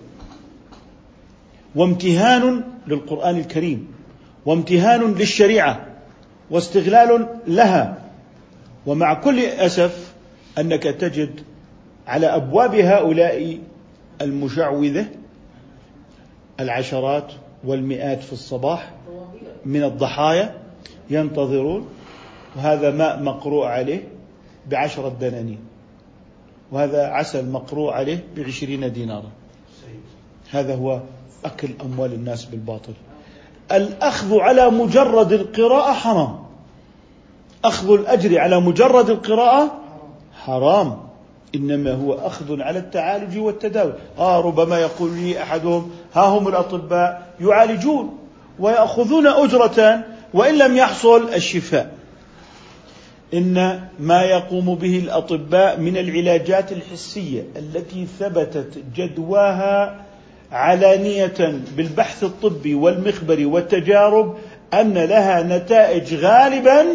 وامتهان للقرآن الكريم وامتهان للشريعة واستغلال لها. ومع كل أسف أنك تجد على أبواب هؤلاء المشعوذة العشرات والمئات في الصباح من الضحايا ينتظرون وهذا ماء مقروء عليه. بعشرة دنانير. وهذا عسل مقروء عليه بعشرين دينارا. هذا هو أكل أموال الناس بالباطل. الأخذ على مجرد القراءة حرام. أخذ الأجر على مجرد القراءة حرام. إنما هو أخذ على التعالج والتداوي آه ربما يقول لي أحدهم ها هم الأطباء يعالجون ويأخذون أجرة وإن لم يحصل الشفاء. إن ما يقوم به الأطباء من العلاجات الحسية التي ثبتت جدواها علانية بالبحث الطبي والمخبري والتجارب أن لها نتائج غالبا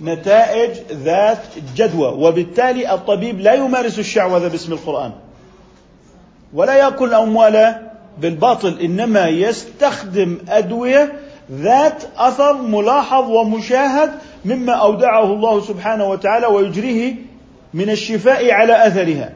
نتائج ذات جدوى وبالتالي الطبيب لا يمارس الشعوذة باسم القرآن ولا يأكل الأموال بالباطل إنما يستخدم أدوية ذات أثر ملاحظ ومشاهد مما أودعه الله سبحانه وتعالى ويجريه من الشفاء على أثرها.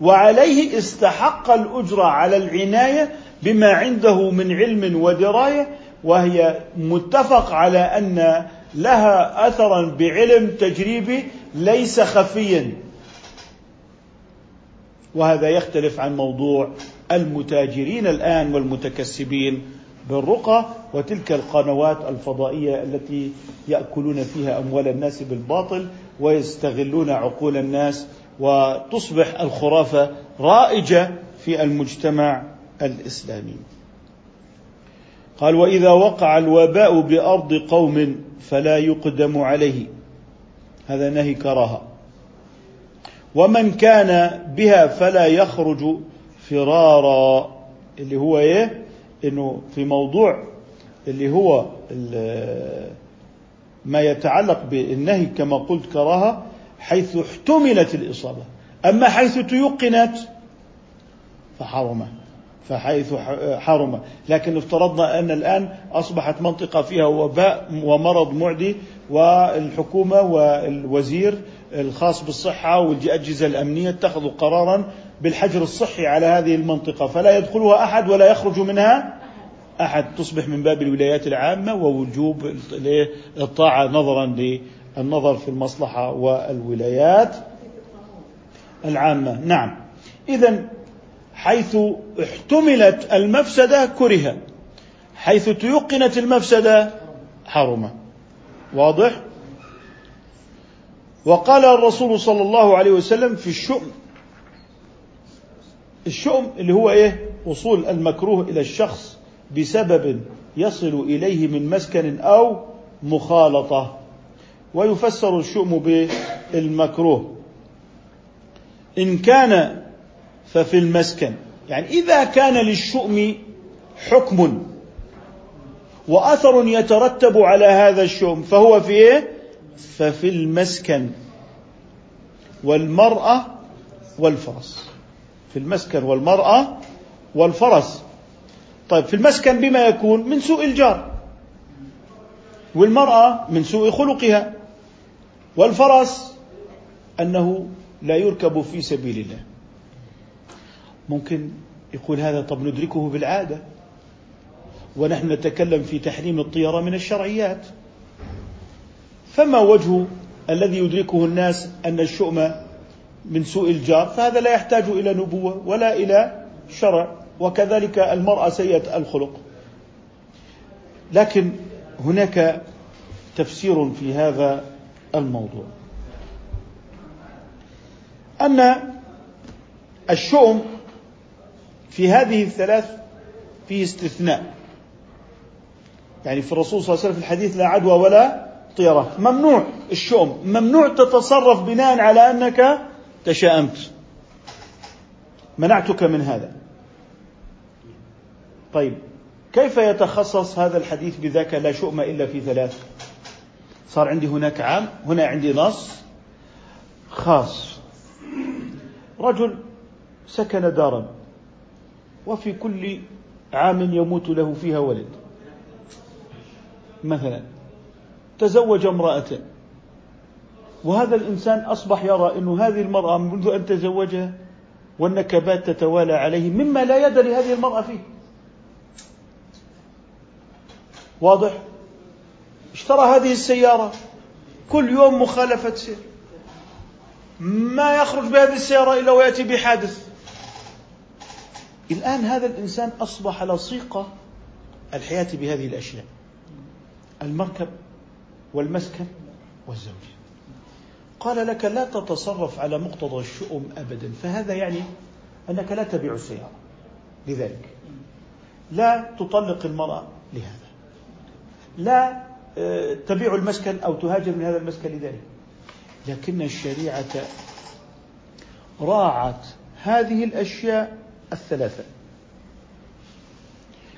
وعليه استحق الأجرة على العناية بما عنده من علم ودراية وهي متفق على أن لها اثرا بعلم تجريبي ليس خفيا. وهذا يختلف عن موضوع المتاجرين الآن والمتكسبين. بالرقى وتلك القنوات الفضائية التي يأكلون فيها أموال الناس بالباطل ويستغلون عقول الناس وتصبح الخرافة رائجة في المجتمع الإسلامي. قال وإذا وقع الوباء بأرض قوم فلا يقدم عليه. هذا نهي كراهة. ومن كان بها فلا يخرج فرارا اللي هو إيه؟ إنه في موضوع اللي هو ما يتعلق بالنهي كما قلت كراهة حيث احتملت الإصابة. أما حيث تيقنت فحرمه فحيث حرم. لكن افترضنا أن الآن أصبحت منطقة فيها وباء ومرض معدي والحكومة والوزير الخاص بالصحة والأجهزة الأمنية اتخذوا قرارا بالحجر الصحي على هذه المنطقة فلا يدخلها أحد ولا يخرج منها أحد. تصبح من باب الولايات العامة ووجوب الطاعة نظرا للنظر في المصلحة والولايات العامة. نعم. إذا حيث احتملت المفسدة كره. حيث تيقنت المفسدة حرم. واضح؟ وقال الرسول صلى الله عليه وسلم في الشؤم الشؤم اللي هو إيه؟ وصول المكروه إلى الشخص بسبب يصل إليه من مسكن أو مخالطة. ويفسر الشؤم بالمكروه. إن كان ففي المسكن. يعني إذا كان للشؤم حكم وأثر يترتب على هذا الشؤم فهو في إيه؟ ففي المسكن. والمرأة والفرس. في المسكن والمرأة والفرس. طيب في المسكن بما يكون من سوء الجار والمرأة من سوء خلقها والفرس أنه لا يركب في سبيل الله. ممكن يقول هذا طب ندركه بالعادة. ونحن نتكلم في تحريم الطيرة من الشرعيات. فما وجه الذي يدركه الناس أن الشؤم من سوء الجار فهذا لا يحتاج إلى نبوة ولا إلى شرع وكذلك المرأة سيئة الخلق. لكن هناك تفسير في هذا الموضوع. أن الشؤم في هذه الثلاث فيه استثناء. يعني في الرسول صلى الله عليه وسلم في الحديث لا عدوى ولا طيرة ممنوع الشؤم ممنوع تتصرف بناء على أنك تشاءمت منعتك من هذا. طيب كيف يتخصص هذا الحديث بذاك لا شؤم إلا في ثلاث؟ صار عندي هناك عام هنا عندي نص خاص. رجل سكن دارا وفي كل عام يموت له فيها ولد. مثلا تزوج امرأة. وهذا الإنسان أصبح يرى أن هذه المرأة منذ أن تزوجها والنكبات تتوالى عليه مما لا يدري هذه المرأة فيه. واضح؟ اشترى هذه السيارة؟ كل يوم مخالفة سير. ما يخرج بهذه السيارة إلا ويأتي بحادث. الآن هذا الإنسان أصبح لصيقة الحياة بهذه الأشياء. المركب والمسكن والزوجة قال لك لا تتصرف على مقتضى الشؤم أبدا فهذا يعني أنك لا تبيع السيارة. لذلك لا تطلق المرأة لهذا. لا آه، تبيع المسكن أو تهاجر من هذا المسكن لذلك. لكن الشريعة راعت هذه الأشياء الثلاثة.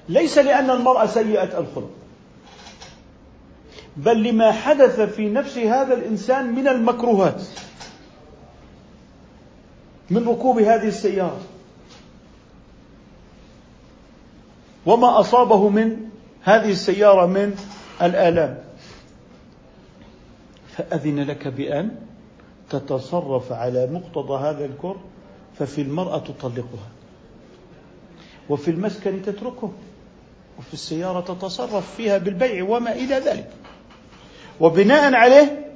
ليس لأن المرأة سيئة الخلق. بل لما حدث في نفس هذا الإنسان من المكروهات من ركوب هذه السيارة. وما أصابه من هذه السيارة من الآلام. فأذن لك بأن تتصرف على مقتضى هذا الكر ففي المرأة تطلقها. وفي المسكن تتركه. وفي السيارة تتصرف فيها بالبيع وما إلى ذلك. وبناء عليه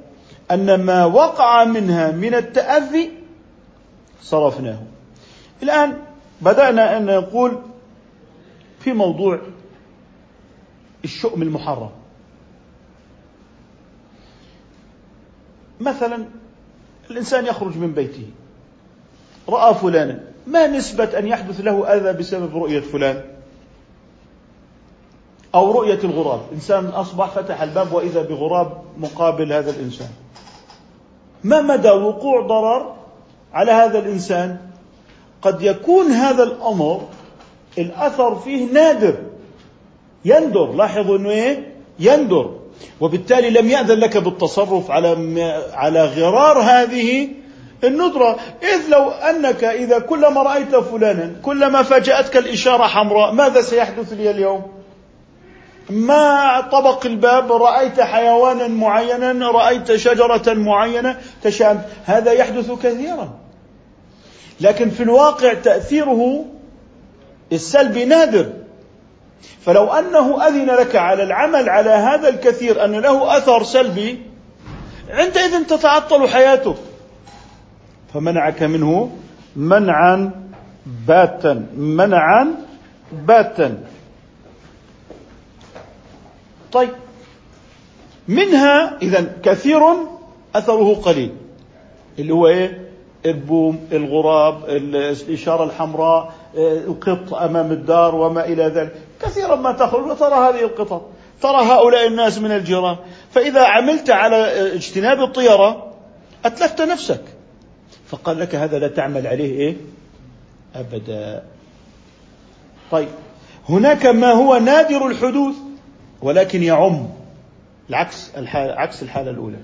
أن ما وقع منها من التأذي صرفناه. الآن بدأنا أن نقول في موضوع الشؤم المحرم. مثلا الإنسان يخرج من بيته رأى فلانا ما نسبة أن يحدث له أذى بسبب رؤية فلان؟ أو رؤية الغراب. إنسان أصبح فتح الباب وإذا بغراب مقابل هذا الإنسان. ما مدى وقوع ضرر على هذا الإنسان؟ قد يكون هذا الأمر الأثر فيه نادر. يندر. لاحظوا أنه إيه؟ يندر. وبالتالي لم يأذن لك بالتصرف على على غرار هذه الندرة. إذ لو أنك إذا كلما رأيت فلانا كلما فاجأتك الإشارة حمراء ماذا سيحدث لي اليوم؟ ما طبق الباب رأيت حيوانا معينا رأيت شجرة معينة تشام هذا يحدث كثيرا. لكن في الواقع تأثيره السلبي نادر. فلو أنه أذن لك على العمل على هذا الكثير أن له أثر سلبي عندئذ تتعطل حياتك فمنعك منه منعا باتا منعا باتا. طيب. منها إذا كثير أثره قليل اللي هو إيه؟ البوم الغراب الإشارة الحمراء القط أمام الدار وما إلى ذلك. كثيرا ما تخرج وترى هذه القطط ترى هؤلاء الناس من الجيران. فإذا عملت على اجتناب الطيره أتلفت نفسك. فقال لك هذا لا تعمل عليه إيه؟ ابدا. طيب. هناك ما هو نادر الحدوث. ولكن يعم العكس الحالة عكس الحالة الأولى.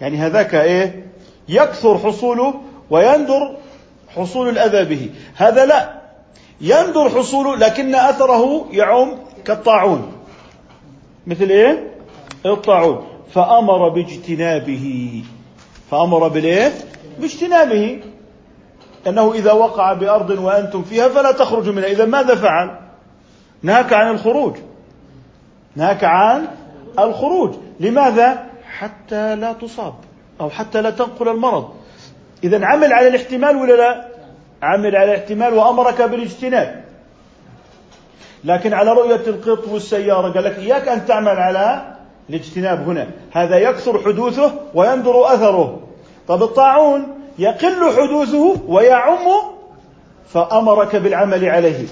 يعني هذاك إيه؟ يكثر حصوله ويندر حصول الأذى به. هذا لا. يندر حصوله لكن أثره يعم كالطاعون. مثل إيه؟ الطاعون. فأمر باجتنابه. فأمر بالإيه؟ باجتنابه. أنه إذا وقع بأرض وأنتم فيها فلا تخرجوا منها. إذا ماذا فعل؟ نهاك عن الخروج. نهاك عن الخروج. لماذا؟ حتى لا تصاب أو حتى لا تنقل المرض. إذا عمل على الاحتمال ولا لا؟ عمل على الاحتمال وأمرك بالاجتناب. لكن على رؤية القط والسيارة قال لك إياك أن تعمل على الاجتناب هنا. هذا يكثر حدوثه ويندر أثره. طب الطاعون يقل حدوثه ويعم فأمرك بالعمل عليه.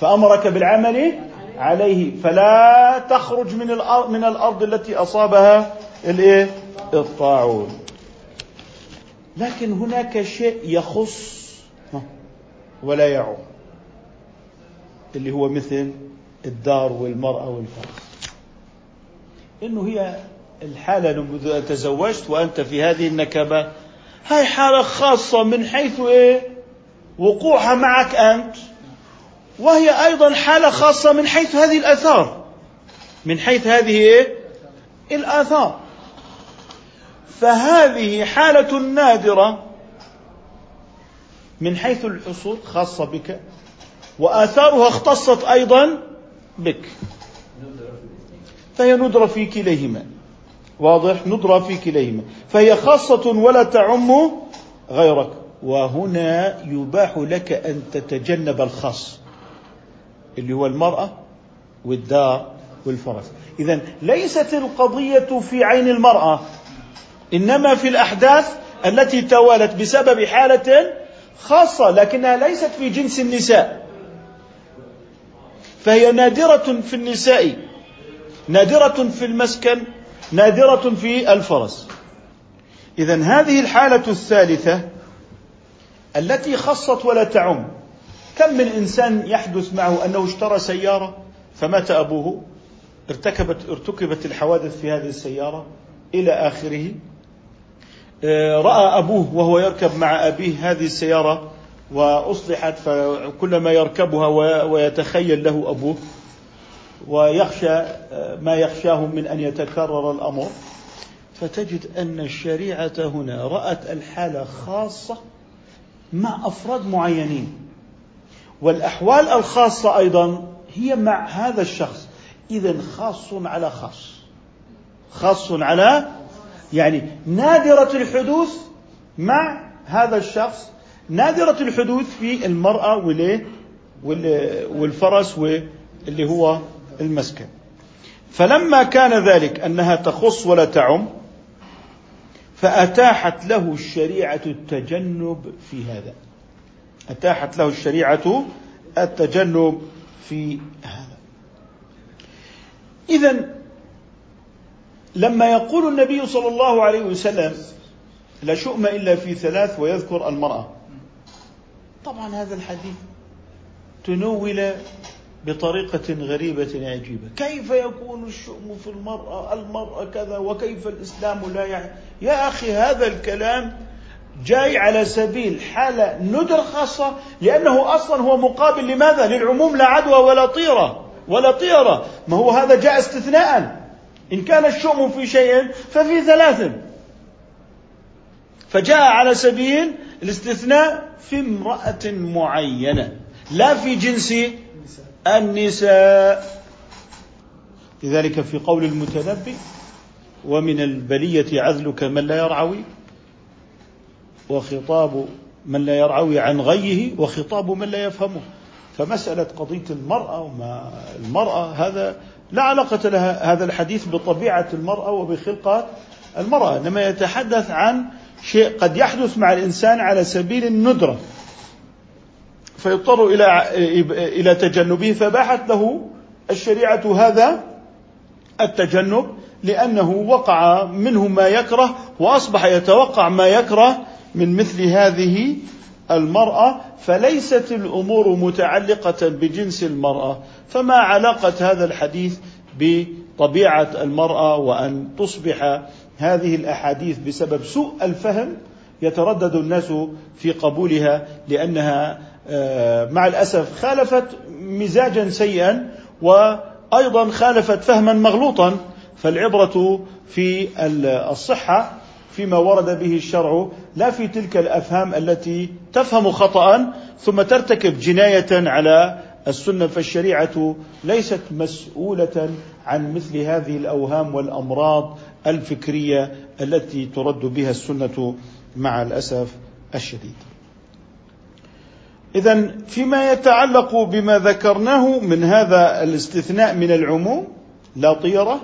فأمرك بالعمل عليه. فلا تخرج من الأرض من الأرض التي أصابها الإيه؟ الطاعون. لكن هناك شيء يخص ولا يعم اللي هو مثل الدار والمرأة والفرس. إنه هي الحالة منذ تزوجت وأنت في هذه النكبة. هاي حالة خاصة من حيث إيه؟ وقوعها معك أنت. وهي أيضا حالة خاصة من حيث هذه الآثار. من حيث هذه؟ الآثار. فهذه حالة نادرة من حيث الحصول خاصة بك وآثارها اختصت أيضا بك. فهي ندرة في كليهما. واضح؟ ندرة في كليهما. فهي خاصة ولا تعم غيرك. وهنا يباح لك أن تتجنب الخاص. اللي هو المرأة والدار والفرس. إذا ليست القضية في عين المرأة إنما في الأحداث التي توالت بسبب حالة خاصة لكنها ليست في جنس النساء. فهي نادرة في النساء نادرة في المسكن نادرة في الفرس. إذا هذه الحالة الثالثة التي خصت ولا تعم. كم من إنسان يحدث معه أنه اشترى سيارة فمات أبوه ارتكبت ارتكبت الحوادث في هذه السيارة إلى آخره. آه، رأى أبوه وهو يركب مع أبيه هذه السيارة وأصلحت فكلما يركبها ويتخيل له أبوه ويخشى آه، ما يخشاه من أن يتكرر الأمر. فتجد أن الشريعة هنا رأت الحالة خاصة مع أفراد معينين. والأحوال الخاصة أيضا هي مع هذا الشخص. إذا خاص على خاص. خاص على يعني نادرة الحدوث مع هذا الشخص. نادرة الحدوث في المرأة والفرس واللي هو المسكن. فلما كان ذلك أنها تخص ولا تعم فأتاحت له الشريعة التجنب في هذا. أتاحت له الشريعة التجنب في هذا. إذا لما يقول النبي صلى الله عليه وسلم لا شؤم إلا في ثلاث ويذكر المرأة. طبعا هذا الحديث تنول بطريقة غريبة عجيبة. كيف يكون الشؤم في المرأة المرأة كذا وكيف الإسلام لا يعني يا أخي هذا الكلام جاي على سبيل حالة ندر خاصة لأنه أصلا هو مقابل لماذا؟ للعموم لا عدوى ولا طيرة ولا طيرة. ما هو هذا جاء استثناء. إن كان الشؤم في شيء ففي ثلاث. فجاء على سبيل الاستثناء في امرأة معينة لا في جنس النساء. لذلك في قول المتنبي ومن البلية عذلك من لا يرعوي وخطاب من لا يرعوي عن غيه وخطاب من لا يفهمه. فمسألة قضية المرأة وما المرأة هذا لا علاقة لها هذا الحديث بطبيعة المرأة وبخلقة المرأة. إنما يتحدث عن شيء قد يحدث مع الإنسان على سبيل الندرة. فيضطر إلى إلى تجنبه. فباحت له الشريعة هذا التجنب لأنه وقع منه ما يكره وأصبح يتوقع ما يكره من مثل هذه المرأة فليست الأمور متعلقة بجنس المرأة. فما علاقة هذا الحديث بطبيعة المرأة وأن تصبح هذه الأحاديث بسبب سوء الفهم؟ يتردد الناس في قبولها لأنها آه، مع الأسف خالفت مزاجا سيئا وأيضا خالفت فهما مغلوطا. فالعبرة في الصحة فيما ورد به الشرع لا في تلك الأفهام التي تفهم خطا ثم ترتكب جناية على السنة فالشريعة ليست مسؤولة عن مثل هذه الأوهام والأمراض الفكرية التي ترد بها السنة مع الأسف الشديد. اذا فيما يتعلق بما ذكرناه من هذا الاستثناء من العموم لا طيرة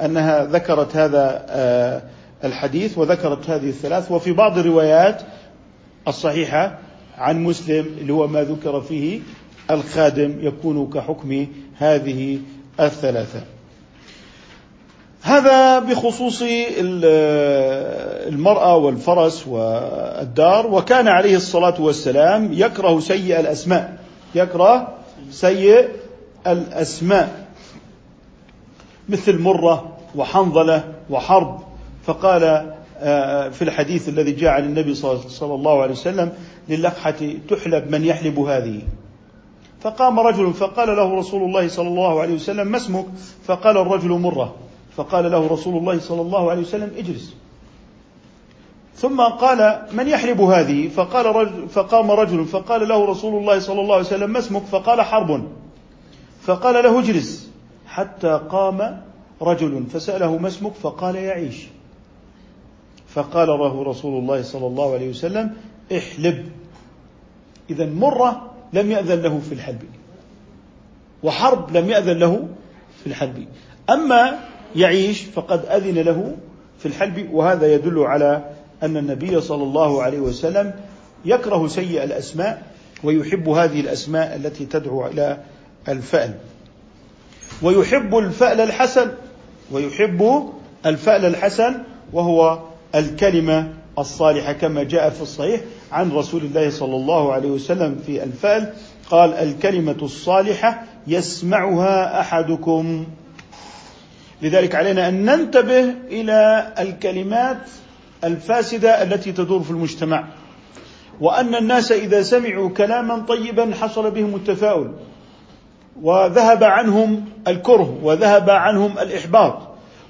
أنها ذكرت هذا آه الحديث وذكرت هذه الثلاث وفي بعض الروايات الصحيحة عن مسلم اللي هو ما ذكر فيه الخادم يكون كحكم هذه الثلاثة. هذا بخصوص المرأة والفرس والدار وكان عليه الصلاة والسلام يكره سيء الأسماء يكره سيء الأسماء. مثل مرة وحنظلة وحرب فقال آه، في الحديث الذي جاء عن النبي صلى الله عليه وسلم للقحة تحلب من يحلب هذه. فقام رجل فقال له رسول الله صلى الله عليه وسلم ما اسمك؟ فقال الرجل مرة. فقال له رسول الله صلى الله عليه وسلم اجلس. ثم قال من يحلب هذه؟ فقال رجل فقام رجل فقال له رسول الله صلى الله عليه وسلم ما اسمك؟ فقال حرب. فقال له اجلس. حتى قام رجل فسأله ما اسمك؟ فقال يعيش فقال له رسول الله صلى الله عليه وسلم احلب. إذا مرة لم يأذن له في الحلب. وحرب لم يأذن له في الحلب. أما يعيش فقد أذن له في الحلب وهذا يدل على أن النبي صلى الله عليه وسلم يكره سيء الأسماء ويحب هذه الأسماء التي تدعو إلى الفأل. ويحب الفأل الحسن ويحب الفأل الحسن وهو الكلمة الصالحة كما جاء في الصحيح عن رسول الله صلى الله عليه وسلم في الفأل. قال الكلمة الصالحة يسمعها أحدكم. لذلك علينا أن ننتبه إلى الكلمات الفاسدة التي تدور في المجتمع. وأن الناس إذا سمعوا كلاما طيبا حصل بهم التفاؤل وذهب عنهم الكره وذهب عنهم الإحباط.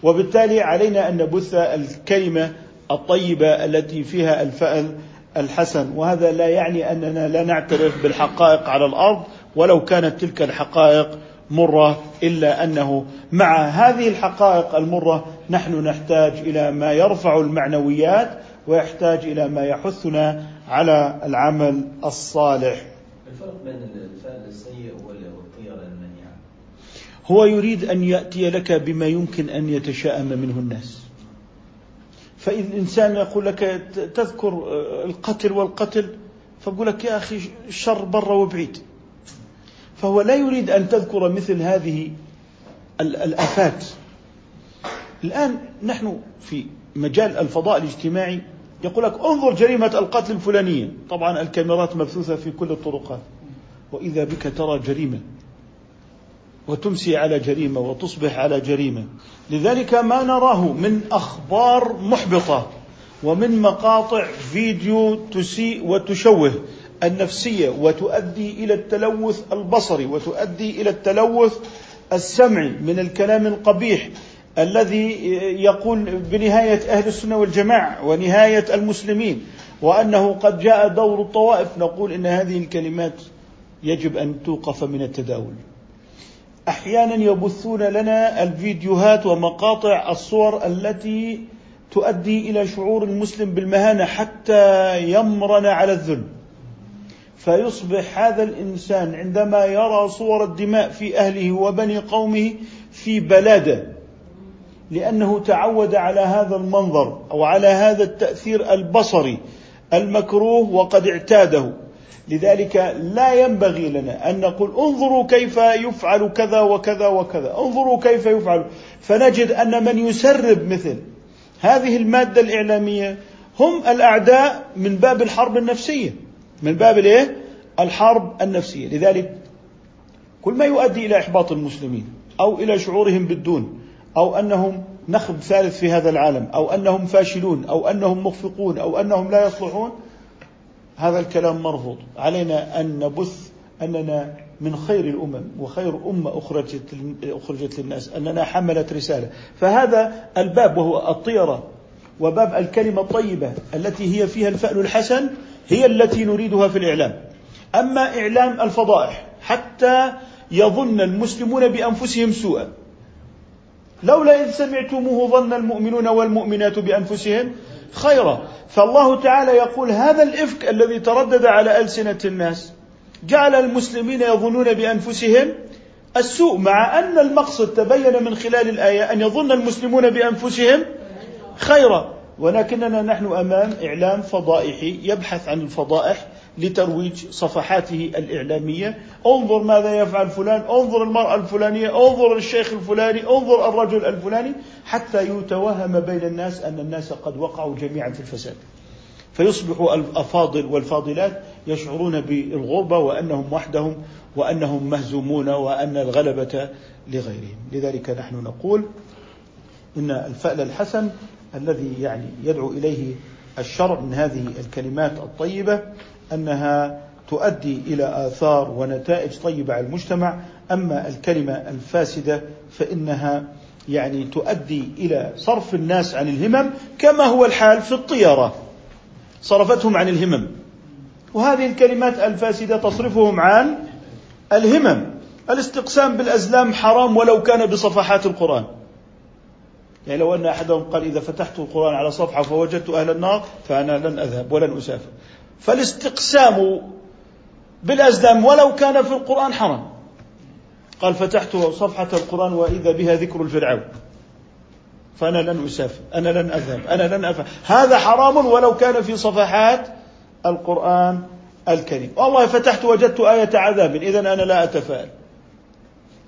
وبالتالي علينا أن نبث الكلمة الطيبة التي فيها الفأل الحسن. وهذا لا يعني أننا لا نعترف بالحقائق على الأرض ولو كانت تلك الحقائق مرة إلا أنه مع هذه الحقائق المرة نحن نحتاج إلى ما يرفع المعنويات ويحتاج إلى ما يحثنا على العمل الصالح. الفرق بين الفعل السيء والطيرة المنيعة؟ هو يريد أن يأتي لك بما يمكن أن يتشائم منه الناس. فإن الإنسان يقول لك تذكر القتل والقتل فأقول لك يا أخي الشر برا وبعيد. فهو لا يريد أن تذكر مثل هذه الآفات. الآن نحن في مجال الفضاء الاجتماعي يقول لك انظر جريمة القتل الفلانية. طبعا الكاميرات مبثوثة في كل الطرقات. وإذا بك ترى جريمة. وتمسي على جريمة وتصبح على جريمة. لذلك ما نراه من أخبار محبطة ومن مقاطع فيديو تسيء وتشوه النفسية وتؤدي إلى التلوث البصري وتؤدي إلى التلوث السمعي من الكلام القبيح الذي يقول بنهاية أهل السنة والجماعة ونهاية المسلمين وأنه قد جاء دور الطوائف. نقول إن هذه الكلمات يجب أن توقف من التداول. أحيانا يبثون لنا الفيديوهات ومقاطع الصور التي تؤدي إلى شعور المسلم بالمهانة حتى يمرن على الذل. فيصبح هذا الإنسان عندما يرى صور الدماء في أهله وبني قومه في بلاده لأنه تعود على هذا المنظر أو على هذا التأثير البصري المكروه وقد اعتاده. لذلك لا ينبغي لنا أن نقول انظروا كيف يفعل كذا وكذا وكذا. انظروا كيف يفعل. فنجد أن من يسرب مثل هذه المادة الإعلامية هم الأعداء من باب الحرب النفسية. من باب الإيه؟ الحرب النفسية. لذلك كل ما يؤدي إلى إحباط المسلمين أو إلى شعورهم بالدون أو أنهم نخب ثالث في هذا العالم أو أنهم فاشلون أو أنهم مخفقون أو أنهم لا يصلحون هذا الكلام مرفوض. علينا أن نبث أننا من خير الأمم وخير أمة أخرجت أخرجت للناس أننا حملت رسالة. فهذا الباب وهو الطيرة وباب الكلمة الطيبة التي هي فيها الفأل الحسن هي التي نريدها في الإعلام. أما إعلام الفضائح حتى يظن المسلمون بأنفسهم سوءا. لولا إذ سمعتموه ظن المؤمنون والمؤمنات بأنفسهم خيرا. فالله تعالى يقول هذا الإفك الذي تردد على ألسنة الناس جعل المسلمين يظنون بأنفسهم السوء مع أن المقصد تبين من خلال الآية أن يظن المسلمون بأنفسهم خيرا ولكننا نحن أمام إعلام فضائحي يبحث عن الفضائح لترويج صفحاته الإعلامية. انظر ماذا يفعل فلان انظر المرأة الفلانية انظر الشيخ الفلاني انظر الرجل الفلاني حتى يتوهم بين الناس أن الناس قد وقعوا جميعا في الفساد. فيصبح الأفاضل والفاضلات يشعرون بالغربة وأنهم وحدهم وأنهم مهزومون وأن الغلبة لغيرهم. لذلك نحن نقول إن الفأل الحسن الذي يعني يدعو إليه الشرع من هذه الكلمات الطيبة أنها تؤدي إلى آثار ونتائج طيبة على المجتمع، أما الكلمة الفاسدة فإنها يعني تؤدي إلى صرف الناس عن الهمم كما هو الحال في الطيره. صرفتهم عن الهمم. وهذه الكلمات الفاسدة تصرفهم عن الهمم. الاستقسام بالأزلام حرام ولو كان بصفحات القرآن. يعني لو أن أحدهم قال إذا فتحت القرآن على صفحة فوجدت أهل النار فأنا لن أذهب ولن أسافر فالاستقسام بالأزلام ولو كان في القرآن حرام. قال فتحت صفحة القرآن وإذا بها ذكر الفرعون. فأنا لن أسافر أنا لن أذهب أنا لن أفعل. هذا حرام ولو كان في صفحات القرآن الكريم. والله فتحت وجدت آية عذاب إذا أنا لا أتفائل.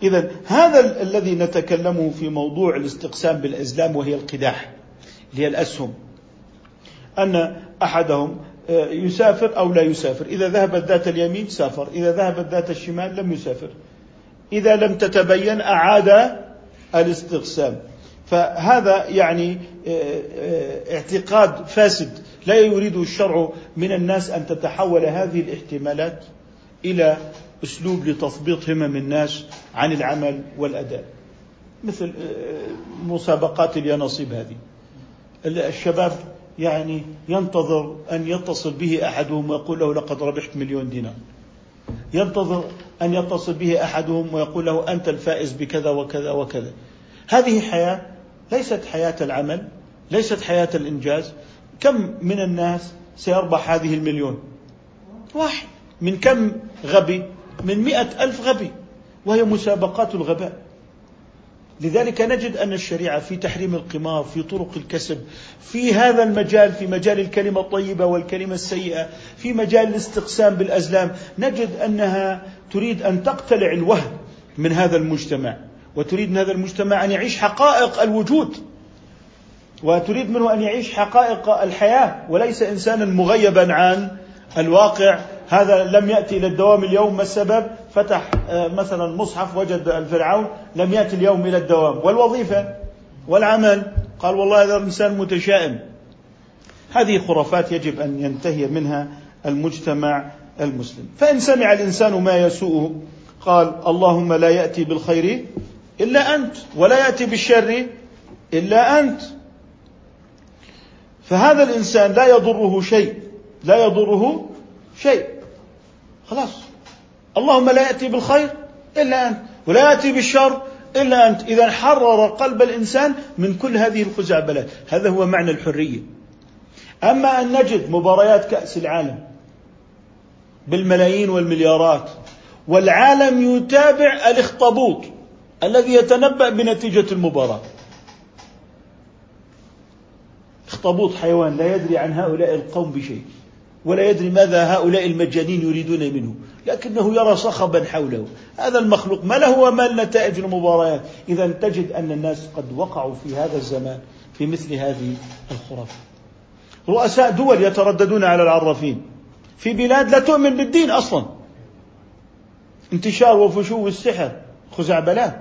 إذا هذا الذي نتكلمه في موضوع الاستقسام بالأزلام وهي القداح اللي هي الأسهم. أن أحدهم يسافر أو لا يسافر. إذا ذهبت ذات اليمين سافر. إذا ذهبت ذات الشمال لم يسافر. إذا لم تتبين أعاد الاستقسام. فهذا يعني آه، آه، اعتقاد فاسد. لا يريد الشرع من الناس أن تتحول هذه الاحتمالات إلى أسلوب لتثبيط همم الناس عن العمل والأداء. مثل آه، مسابقات اليانصيب هذه. الشباب يعني ينتظر أن يتصل به أحدهم ويقول له لقد ربحت مليون دينار. ينتظر أن يتصل به أحدهم ويقول له أنت الفائز بكذا وكذا وكذا. هذه حياة ليست حياة العمل ليست حياة الإنجاز. كم من الناس سيربح هذه المليون؟ واحد. من كم غبي؟ من مئة ألف غبي وهي مسابقات الغباء. لذلك نجد أن الشريعة في تحريم القمار في طرق الكسب في هذا المجال في مجال الكلمة الطيبة والكلمة السيئة في مجال الاستقسام بالأزلام نجد أنها تريد أن تقتلع الوهم من هذا المجتمع وتريد من هذا المجتمع أن يعيش حقائق الوجود وتريد منه أن يعيش حقائق الحياة وليس إنسانا مغيبا عن الواقع هذا لم يأتي إلى الدوام اليوم ما السبب؟ فتح آه، مثلا مصحف وجد الفرعون لم يأتي اليوم إلى الدوام. والوظيفة والعمل؟ قال والله هذا الانسان متشائم. هذه خرافات يجب أن ينتهي منها المجتمع المسلم. فإن سمع الإنسان ما يسوءه قال اللهم لا يأتي بالخير إلا أنت ولا يأتي بالشر إلا أنت. فهذا الإنسان لا يضره شيء لا يضره شيء. خلاص. اللهم لا يأتي بالخير إلا أنت ولا يأتي بالشر إلا أنت. إذا حرر قلب الإنسان من كل هذه الخزعبلات. هذا هو معنى الحرية. أما أن نجد مباريات كأس العالم بالملايين والمليارات والعالم يتابع الاخطبوط الذي يتنبأ بنتيجة المباراة. اخطبوط حيوان لا يدري عن هؤلاء القوم بشيء. ولا يدري ماذا هؤلاء المجانين يريدون منه لكنه يرى صخبا حوله. هذا المخلوق ما له وما نتائج المباريات إذا تجد أن الناس قد وقعوا في هذا الزمان في مثل هذه الخرافات رؤساء دول يترددون على العرافين. في بلاد لا تؤمن بالدين أصلا. انتشار وفشو السحر خزعبلات.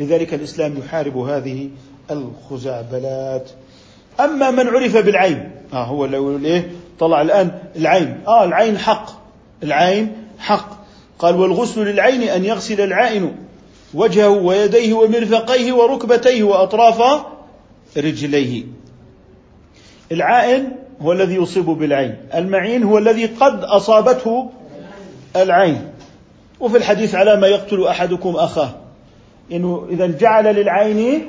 لذلك الإسلام يحارب هذه الخزعبلات. أما من عرف بالعين آه هو لو إيه طلع الآن العين. آه العين حق. العين حق. قال والغسل للعين أن يغسل العائن وجهه ويديه ومرفقيه وركبتيه وأطراف رجليه. العائن هو الذي يصيب بالعين. المعين هو الذي قد أصابته العين. وفي الحديث على ما يقتل أحدكم أخاه. إنه إذا جعل للعين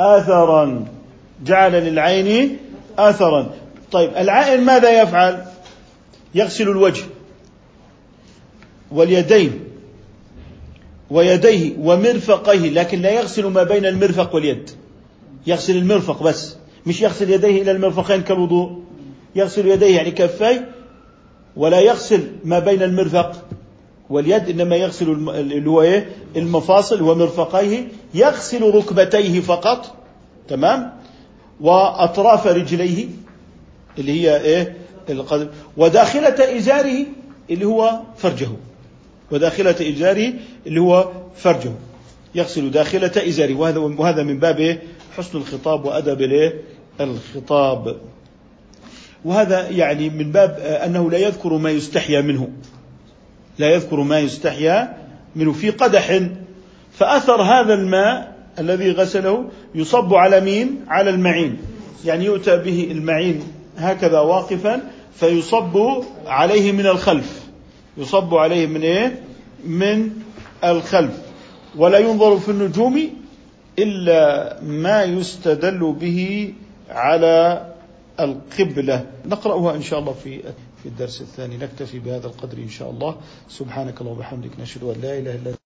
آثرا. جعل للعين اثرا. طيب العائن ماذا يفعل؟ يغسل الوجه واليدين ويديه ومرفقيه لكن لا يغسل ما بين المرفق واليد. يغسل المرفق بس مش يغسل يديه إلى المرفقين كالوضوء. يغسل يديه يعني كفي ولا يغسل ما بين المرفق واليد إنما يغسل اللي هو إيه؟ المفاصل ومرفقيه. يغسل ركبتيه فقط تمام؟ وأطراف رجليه. اللي هي إيه؟ القدم وداخلة إزاره اللي هو فرجه. وداخلة إزاره اللي هو فرجه. يغسل داخلة إزاره. وهذا وهذا من باب إيه؟ حسن الخطاب وأدب الايه الخطاب. وهذا يعني من باب أنه لا يذكر ما يستحيا منه. لا يذكر ما يستحيا منه. في قدح فأثر هذا الماء الذي غسله يصب على مين؟ على المعين. يعني يؤتى به المعين هكذا واقفا فيصب عليه من الخلف. يصب عليه من إيه؟ من الخلف. ولا ينظر في النجوم إلا ما يستدل به على القبلة. نقرأها إن شاء الله في في الدرس الثاني. نكتفي بهذا القدر إن شاء الله. سبحانك اللهم وبحمدك نشهد أن لا إله إلا أنت.